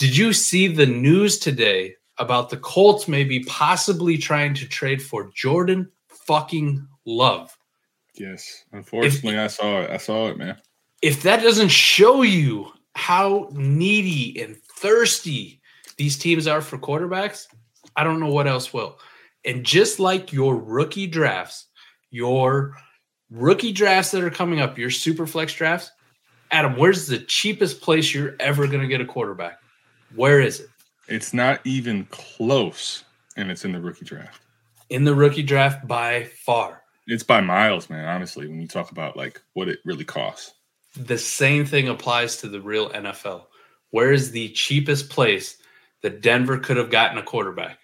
Speaker 2: Did you see the news today about the Colts maybe possibly trying to trade for Jordan fucking Love?
Speaker 3: Yes, unfortunately, if, I saw it. I saw it, man.
Speaker 2: If that doesn't show you how needy and thirsty these teams are for quarterbacks, I don't know what else will. And just like your rookie drafts, your rookie drafts that are coming up, your super flex drafts, Adam, where's the cheapest place you're ever going to get a quarterback? Where is it?
Speaker 3: It's not even close, and it's in the rookie draft.
Speaker 2: In the rookie draft by far.
Speaker 3: It's by miles, man. Honestly, when you talk about like what it really costs.
Speaker 2: The same thing applies to the real NFL. Where is the cheapest place that Denver could have gotten a quarterback?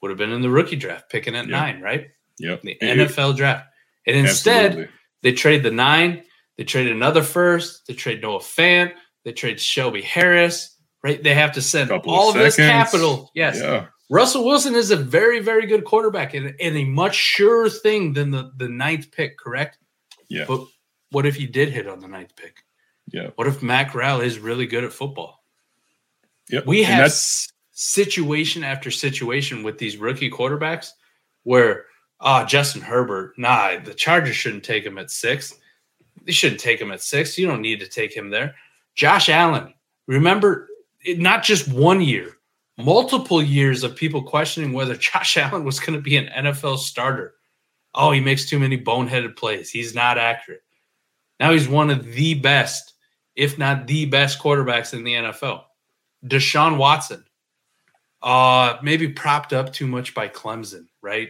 Speaker 2: Would have been in the rookie draft, picking at yep. nine, right?
Speaker 3: Yep.
Speaker 2: The NFL draft. And instead, Absolutely. they trade the nine, they trade another first, they trade Noah Fant, they trade Shelby Harris, right? They have to send all of, this capital. Yes. Yeah. Russell Wilson is a very, very good quarterback and, and a much surer thing than the, the ninth pick, correct?
Speaker 3: Yeah.
Speaker 2: But what if he did hit on the ninth pick?
Speaker 3: Yeah.
Speaker 2: What if Mac Corral is really good at football?
Speaker 3: Yep.
Speaker 2: We have situation after situation with these rookie quarterbacks where, ah, oh, Justin Herbert, nah, the Chargers shouldn't take him at six. They shouldn't take him at six. You don't need to take him there. Josh Allen, remember not just one year, multiple years of people questioning whether <laughs> Josh Allen was going to be an NFL starter. Oh, he makes too many boneheaded plays. He's not accurate. Now he's one of the best, if not the best quarterbacks in the NFL. Deshaun Watson, uh, maybe propped up too much by Clemson, right?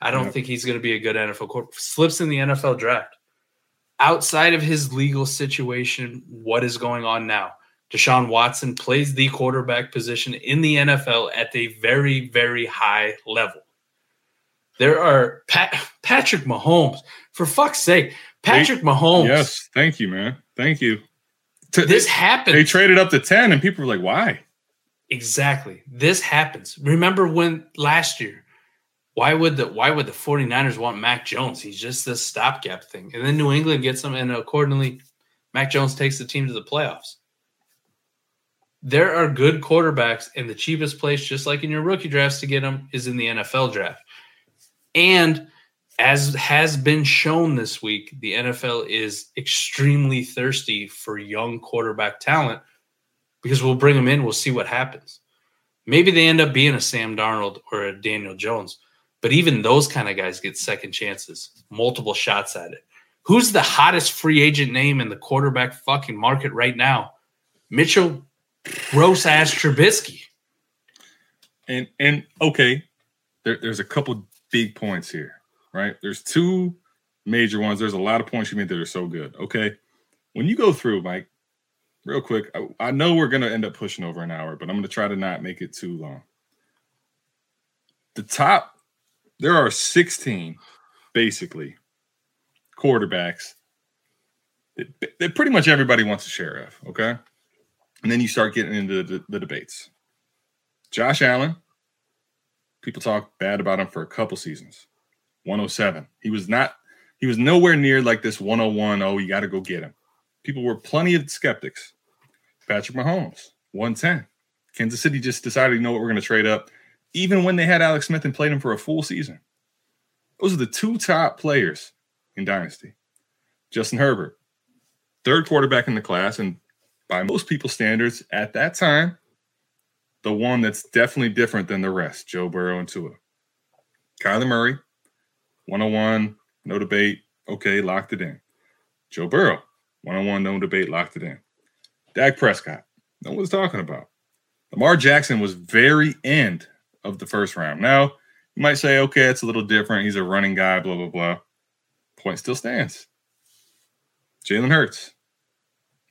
Speaker 2: I don't yep. think he's going to be a good NFL quarterback. Slips in the NFL draft. Outside of his legal situation, what is going on now? Deshaun Watson plays the quarterback position in the NFL at a very, very high level. There are Pat, Patrick Mahomes, for fuck's sake, Patrick they, Mahomes.
Speaker 3: Yes, thank you, man. Thank you.
Speaker 2: This happened.
Speaker 3: They traded up to 10 and people were like, why?
Speaker 2: Exactly. This happens. Remember when last year, why would the why would the 49ers want Mac Jones? He's just this stopgap thing. And then New England gets him, and accordingly, Mac Jones takes the team to the playoffs. There are good quarterbacks, and the cheapest place, just like in your rookie drafts, to get them is in the NFL draft. And as has been shown this week, the NFL is extremely thirsty for young quarterback talent because we'll bring them in, we'll see what happens. Maybe they end up being a Sam Darnold or a Daniel Jones, but even those kind of guys get second chances, multiple shots at it. Who's the hottest free agent name in the quarterback fucking market right now? Mitchell gross ass Trubisky.
Speaker 3: And and okay, there, there's a couple big points here, right? There's two major ones. There's a lot of points you made that are so good. Okay. When you go through, Mike, real quick, I, I know we're to end up pushing over an hour, but I'm to try to not make it too long. The top, there are 16 basically quarterbacks that, that pretty much everybody wants to share of. Okay. And then you start getting into the, the debates. Josh Allen, people talk bad about him for a couple seasons. 107. He was not, he was nowhere near like this 101. Oh, you got to go get him. People were plenty of skeptics. Patrick Mahomes, 110. Kansas City just decided, you know what, we're going to trade up, even when they had Alex Smith and played him for a full season. Those are the two top players in Dynasty. Justin Herbert, third quarterback in the class, and by most people's standards at that time, the one that's definitely different than the rest, Joe Burrow and Tua. Kyler Murray, 101, no debate. Okay, locked it in. Joe Burrow, 101, no debate, locked it in. Dak Prescott, no one's talking about. Lamar Jackson was very end of the first round. Now, you might say, okay, it's a little different. He's a running guy, blah, blah, blah. Point still stands. Jalen Hurts.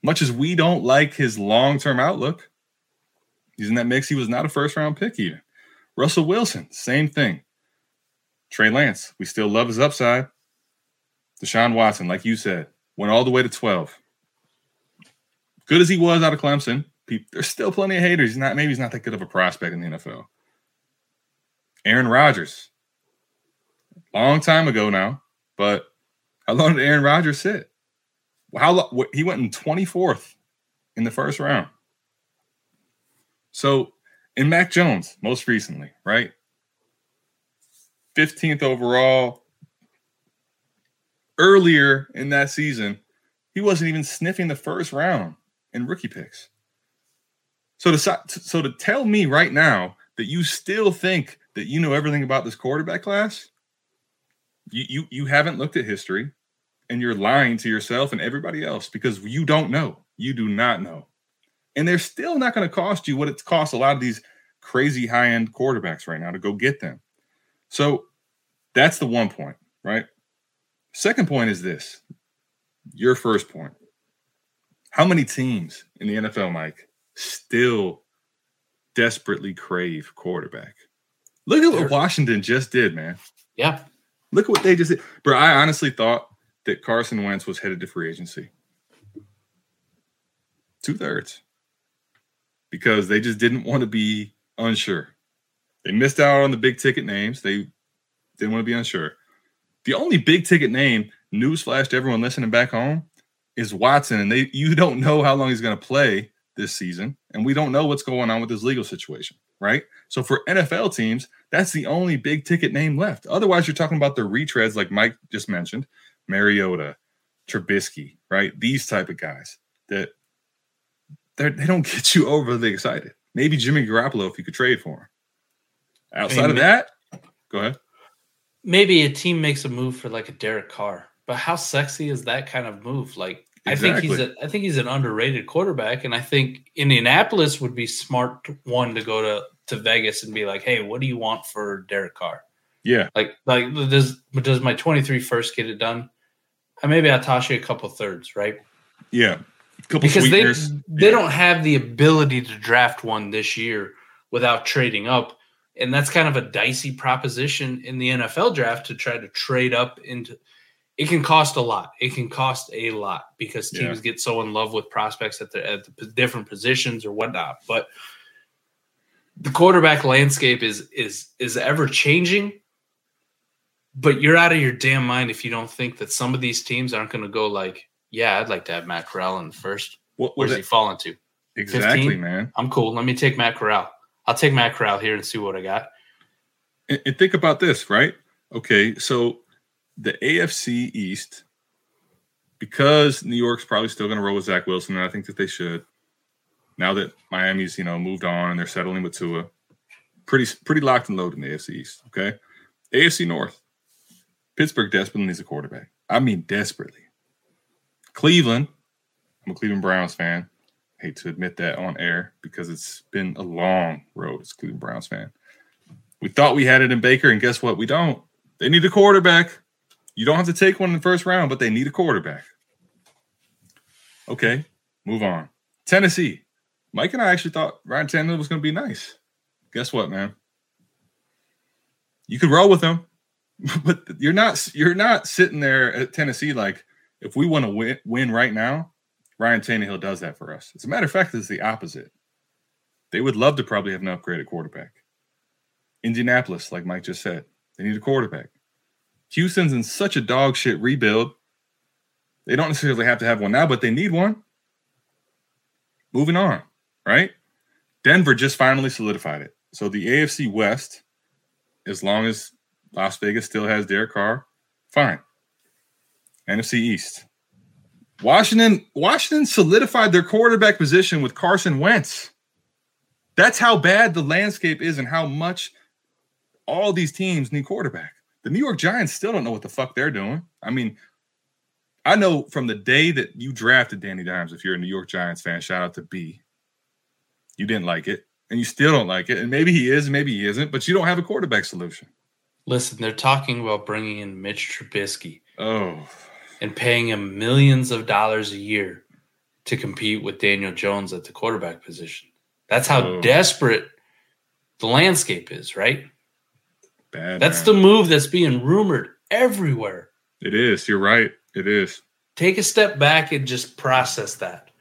Speaker 3: Much as we don't like his long term outlook, He's in that mix. He was not a first round pick even. Russell Wilson, same thing. Trey Lance, we still love his upside. Deshaun Watson, like you said, went all the way to 12. Good as he was out of Clemson, there's still plenty of haters. He's not maybe he's not that good of a prospect in the NFL. Aaron Rodgers, long time ago now, but how long did Aaron Rodgers sit? How long he went in 24th in the first round. So, in Mac Jones, most recently, right? 15th overall. Earlier in that season, he wasn't even sniffing the first round in rookie picks. So to so to tell me right now that you still think that you know everything about this quarterback class, you you you haven't looked at history and you're lying to yourself and everybody else because you don't know. You do not know and they're still not going to cost you what it costs a lot of these crazy high end quarterbacks right now to go get them. So that's the one point, right? Second point is this your first point. How many teams in the NFL, Mike, still desperately crave quarterback? Look at what Washington just did, man.
Speaker 2: Yeah.
Speaker 3: Look at what they just did. Bro, I honestly thought that Carson Wentz was headed to free agency. Two thirds because they just didn't want to be unsure. They missed out on the big ticket names. They didn't want to be unsure. The only big ticket name, newsflash to everyone listening back home, is Watson. And they you don't know how long he's going to play this season. And we don't know what's going on with his legal situation, right? So for NFL teams, that's the only big ticket name left. Otherwise, you're talking about the retreads like Mike just mentioned, Mariota, Trubisky, right? These type of guys that they don't <laughs> get you overly excited. Maybe Jimmy Garoppolo if you could trade for him. Outside of that, go ahead.
Speaker 2: Maybe a team makes a move for like a Derek Carr, but how sexy is that kind of move? Like, exactly. I think he's a, I think he's an underrated quarterback, and I think Indianapolis would be smart one to go to to Vegas and be like, hey, what do you want for Derek Carr?
Speaker 3: Yeah,
Speaker 2: like like does does my 23 first get it done? And maybe you a couple thirds, right?
Speaker 3: Yeah,
Speaker 2: because they they yeah. don't have the ability to draft one this year without trading up, and that's kind of a dicey proposition in the NFL draft to try to trade up into. It can cost a lot. It can cost a lot because teams yeah. get so in love with prospects at the at the different positions or whatnot. But the quarterback landscape is is is ever changing. But you're out of your damn mind if you don't think that some of these teams aren't going to go like yeah, I'd like to have Matt Corral in the first. What, Where's he falling to?
Speaker 3: Exactly, 15? man.
Speaker 2: I'm cool. Let me take Matt Corral. I'll take Matt Corral here and see what I got.
Speaker 3: And, and think about this, right? Okay, so the AFC East, because New York's probably still going to roll with Zach Wilson, and I think that they should. Now that Miami's you know moved on and they're settling with Tua, pretty pretty locked and loaded in the AFC East. Okay, AFC North, Pittsburgh desperately needs a quarterback. I mean, desperately. Cleveland, I'm a Cleveland Browns fan. I hate to admit that on air because it's been a long road as Cleveland Browns fan. We thought we had it in Baker, and guess what? We don't. They need a quarterback. You don't have to take one in the first round, but they need a quarterback. Okay, move on. Tennessee. Mike and I actually thought Ryan Tannehill was going to be nice. Guess what, man? You could roll with him, <laughs> but you're not. You're not sitting there at Tennessee like, if we want to win, win right now, Ryan Tannehill does that for us. As a matter of fact, it's the opposite. They would love to probably have an upgraded quarterback. Indianapolis, like Mike just said, they need a quarterback. Houston's in such a dog shit rebuild. They don't necessarily have to have one now, but they need one. Moving on, right? Denver just finally solidified it. So the AFC West, as long as Las Vegas still has Derek Carr, fine. NFC East. Washington, Washington solidified their quarterback position with Carson Wentz. That's how bad the landscape is and how much all these teams need quarterback. The New York Giants still don't know what the fuck they're doing. I mean, I know from the day that you drafted Danny Dimes, if you're a New York Giants fan, shout out to B. You didn't like it, and you still don't like it. And maybe he is, maybe he isn't, but you don't have a quarterback solution.
Speaker 2: Listen, they're talking about bringing in Mitch Trubisky.
Speaker 3: Oh,
Speaker 2: and paying him millions of dollars a year to compete with Daniel Jones at the quarterback position. That's how oh. desperate the landscape is, right?
Speaker 3: Bad,
Speaker 2: that's man. the move that's being rumored everywhere.
Speaker 3: It is. You're right. It is.
Speaker 2: Take a step back and just process that.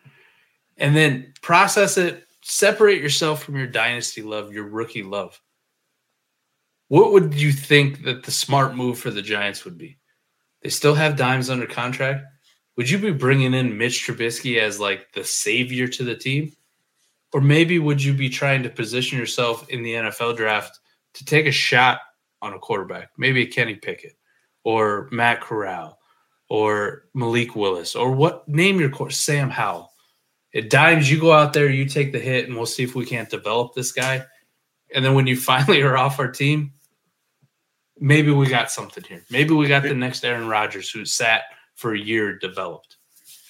Speaker 2: And then process it, separate yourself from your dynasty love, your rookie love. What would you think that the smart move for the Giants would be? They still have Dimes under contract. Would you be bringing in Mitch Trubisky as like the savior to the team? Or maybe would you be trying to position yourself in the NFL draft to take a shot on a quarterback? Maybe a Kenny Pickett or Matt Corral or Malik Willis or what name your course, Sam Howell. At Dimes, you go out there, you take the hit, and we'll see if we can't develop this guy. And then when you <laughs> finally are off our team, maybe we got something here. Maybe we got the next Aaron Rodgers who sat for a year developed.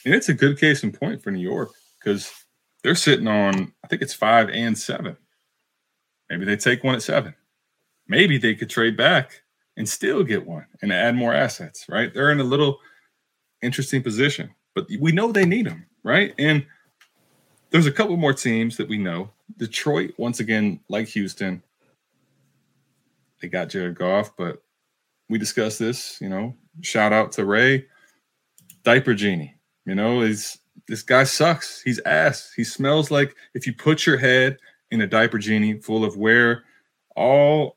Speaker 3: And it's a good case in point for New York because they're sitting on, I think it's five and seven. Maybe they take one at seven. Maybe they could trade back and still get one and add more assets, right? They're in a little interesting position, but we know they need them, right? And there's a couple more teams that we know. Detroit, once again, like Houston, they got Jared Goff, but we discussed this. You know, shout out to Ray, diaper genie. You know, is this guy sucks. He's ass. He smells like if you put your head in a diaper genie full of where all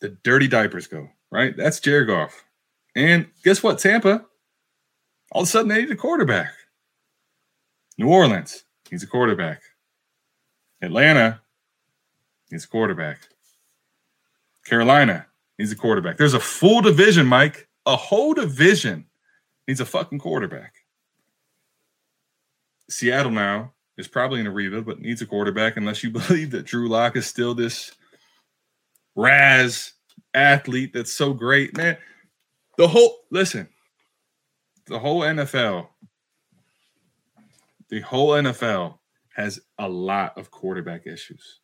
Speaker 3: the dirty diapers go. Right, that's Jared Goff. And guess what, Tampa? All of a sudden, they need a quarterback. New Orleans needs a quarterback. Atlanta needs a quarterback. Carolina needs a quarterback. There's a full division, Mike. A whole division needs a fucking quarterback. Seattle now is probably in a rebuild, but needs a quarterback unless you <laughs> believe that Drew Lock is still this RAS athlete that's so great, man. The whole listen, the whole NFL, the whole NFL has a lot of quarterback issues.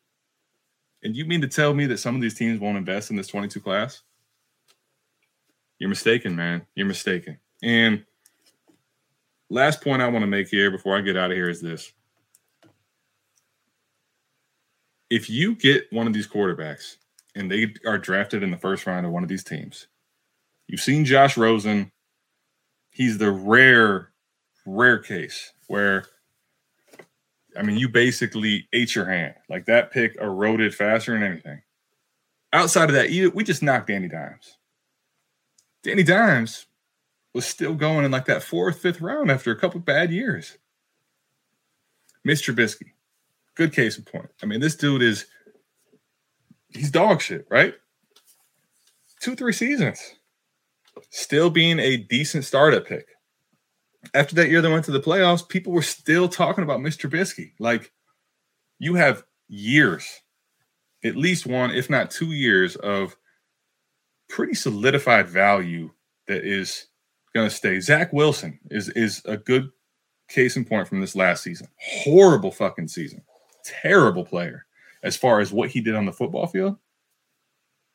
Speaker 3: And you mean to tell me that some of these teams won't invest in this 22 class? You're mistaken, man. You're mistaken. And last point I want to make here before I get out of here is this. If you get one of these quarterbacks and they are drafted in the first round of one of these teams, you've seen Josh Rosen. He's the rare, rare case where, I mean, you basically ate your hand. Like that pick eroded faster than anything. Outside of that, we just knocked Danny Dimes. Danny Dimes was still going in like that fourth, fifth round after a couple bad years. Mr. Trubisky, good case in point. I mean, this dude is he's dog shit, right? Two, three seasons, still being a decent startup pick. After that year they went to the playoffs, people were still talking about Mr. Trubisky. Like, you have years, at least one, if not two years, of pretty solidified value that is going to stay. Zach Wilson is is a good case in point from this last season. Horrible fucking season. Terrible player as far as what he did on the football field.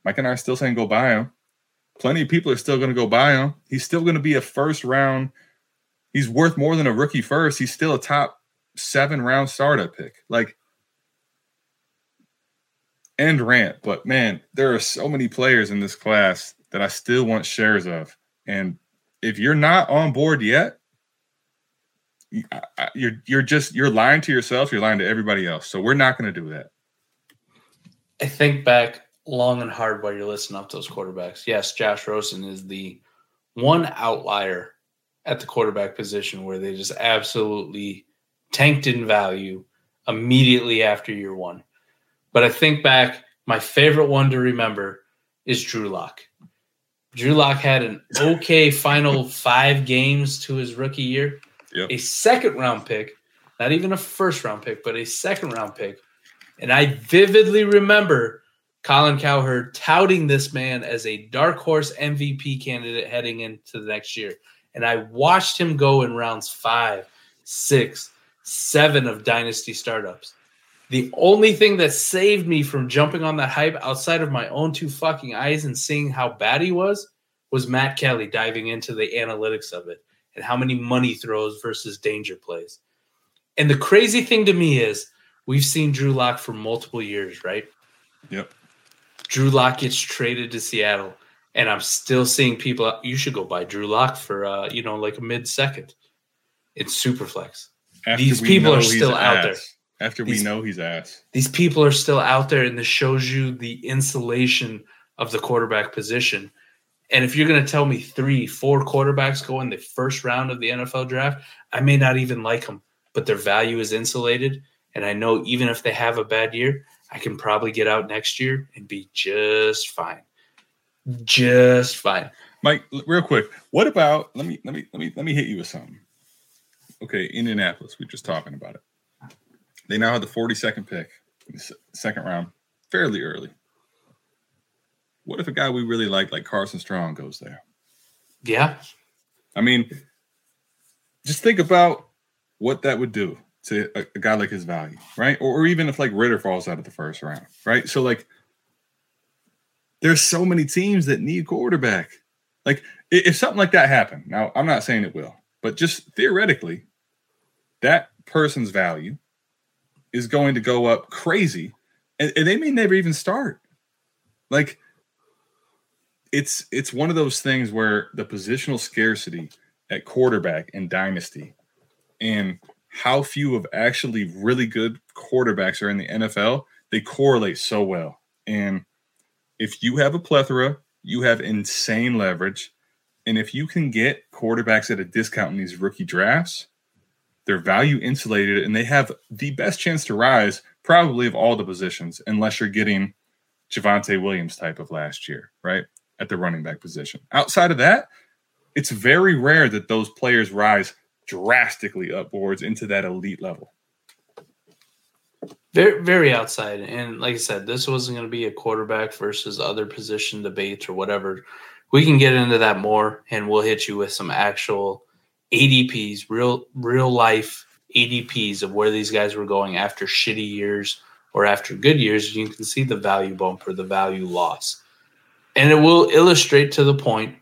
Speaker 3: Mike and I are still saying go buy him. Plenty of people are still going to go buy him. He's still going to be a first round. He's worth more than a rookie first. He's still a top seven round startup pick. Like, end rant. But man, there are so many players in this class that I still want shares of. And if you're not on board yet, you're you're just you're lying to yourself. You're lying to everybody else. So we're not going to do that.
Speaker 2: I think back long and hard while you're listening up those quarterbacks. Yes, Josh Rosen is the one outlier at the quarterback position where they just absolutely tanked in value immediately after year one. But I think back, my favorite one to remember is Drew Lock. Drew Lock had an <laughs> okay final five games to his rookie year. Yep. A second round pick, not even a first round pick, but a second round pick. And I vividly remember Colin Cowherd touting this man as a dark horse MVP candidate heading into the next year. And I watched him go in rounds five, six, seven of dynasty startups. The only thing that saved me from jumping on that hype outside of my own two fucking eyes and seeing how bad he was was Matt Kelly diving into the analytics of it and how many money throws versus danger plays. And the crazy thing to me is we've seen Drew Lock for multiple years, right?
Speaker 3: Yep.
Speaker 2: Drew Lock gets traded to Seattle, and I'm still seeing people. You should go buy Drew Lock for, uh, you know, like a mid second. It's Superflex. After These people are still out ass. there.
Speaker 3: After we these, know he's ass.
Speaker 2: These people are still out there, and this shows you the insulation of the quarterback position. And if you're going to tell me three, four quarterbacks go in the first round of the NFL draft, I may not even like them, but their value is insulated. And I know even if they have a bad year, I can probably get out next year and be just fine. Just fine.
Speaker 3: Mike, real quick, what about let me let me let me let me hit you with something. Okay, Indianapolis, we are just talking about it. They now have the 42nd pick in the second round, fairly early. What if a guy we really like, like Carson Strong, goes there?
Speaker 2: Yeah.
Speaker 3: I mean, just think about what that would do to a, a guy like his value, right? Or, or even if like Ridder falls out of the first round, right? So like, there's so many teams that need quarterback. Like, if something like that happened, now I'm not saying it will, but just theoretically, that person's value is going to go up crazy, and, and they may never even start. Like it's it's one of those things where the positional scarcity at quarterback in dynasty and how few of actually really good quarterbacks are in the NFL, they correlate so well. And if you have a plethora, you have insane leverage. And if you can get quarterbacks at a discount in these rookie drafts, they're value insulated and they have the best chance to rise probably of all the positions, unless you're getting Javonte Williams type of last year, right? At the running back position. Outside of that, it's very rare that those players rise drastically upwards into that elite level.
Speaker 2: Very, very outside. And like I said, this wasn't going to be a quarterback versus other position debate or whatever. We can get into that more, and we'll hit you with some actual ADPs, real, real life ADPs of where these guys were going after shitty years or after good years. You can see the value bump or the value loss, and it will illustrate to the point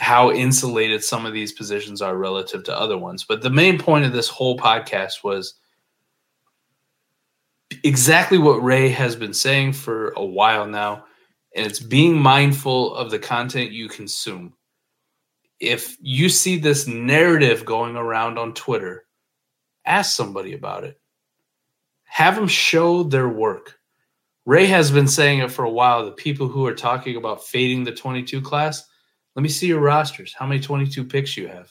Speaker 2: how insulated some of these positions are relative to other ones. But the main point of this whole podcast was exactly what Ray has been saying for a while now, and it's being mindful of the content you consume. If you see this narrative going around on Twitter, ask somebody about it. Have them show their work. Ray has been saying it for a while. The people who are talking about fading the 22 class, let me see your rosters. How many 22 picks you have?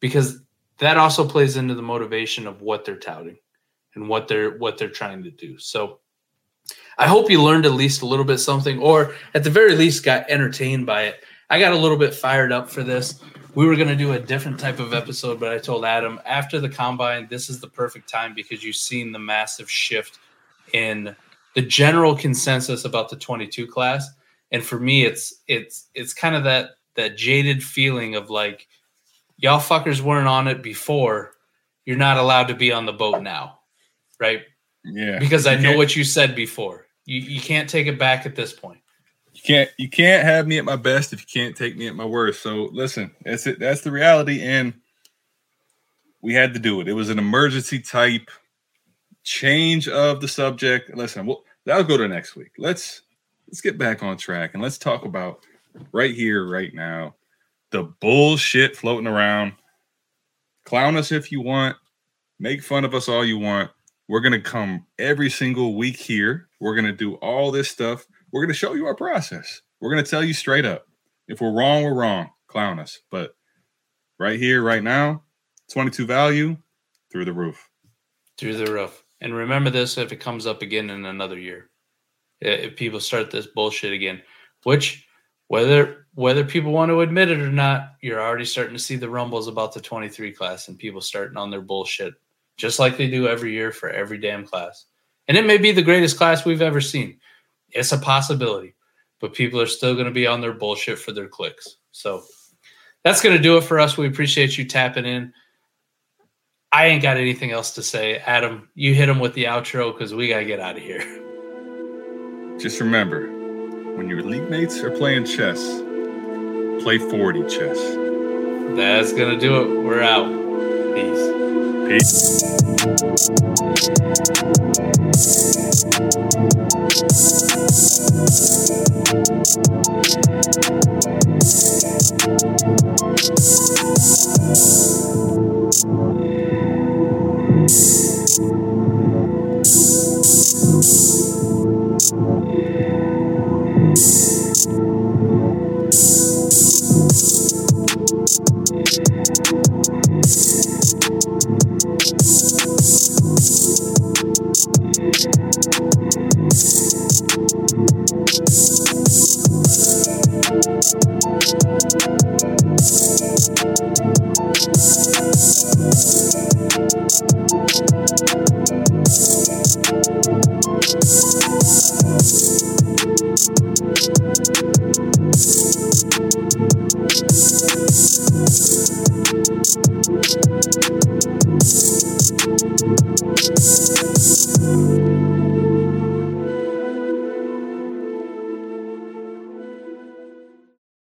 Speaker 2: Because that also plays into the motivation of what they're touting and what they're what they're trying to do. So I hope you learned at least a little bit something, or at the very least got entertained by it. I got a little bit fired up for this. We were going to do a different type of episode, but I told Adam after the combine, this is the perfect time because you've seen the massive shift in the general consensus about the 22 class. And for me, it's it's it's kind of that that jaded feeling of like y'all fuckers weren't on it before. You're not allowed to be on the boat now right?
Speaker 3: Yeah.
Speaker 2: Because I know what you said before. You you can't take it back at this point.
Speaker 3: You can't you can't have me at my best if you can't take me at my worst. So listen, that's it. That's the reality, and we had to do it. It was an emergency type change of the subject. Listen, we'll that'll go to next week. Let's let's get back on track and let's talk about right here, right now, the bullshit floating around. Clown us if you want, make fun of us all you want. We're going to come every single week here. We're going to do all this stuff. We're going to show you our process. We're going to tell you straight up. If we're wrong, we're wrong. Clown us. But right here, right now, 22 value through the roof.
Speaker 2: Through the roof. And remember this if it comes up again in another year. If people start this bullshit again, which whether whether people want to admit it or not, you're already starting to see the rumbles about the 23 class and people starting on their bullshit just like they do every year for every damn class. And it may be the greatest class we've ever seen. It's a possibility, but people are still going to be on their bullshit for their clicks. So that's going to do it for us. We appreciate you tapping in. I ain't got anything else to say. Adam, you hit him with the outro because we got to get out of here.
Speaker 3: Just remember when your league mates are playing chess, play 4D chess.
Speaker 2: That's going to do it. We're out. Peace.
Speaker 3: Peace. Thank Thank you.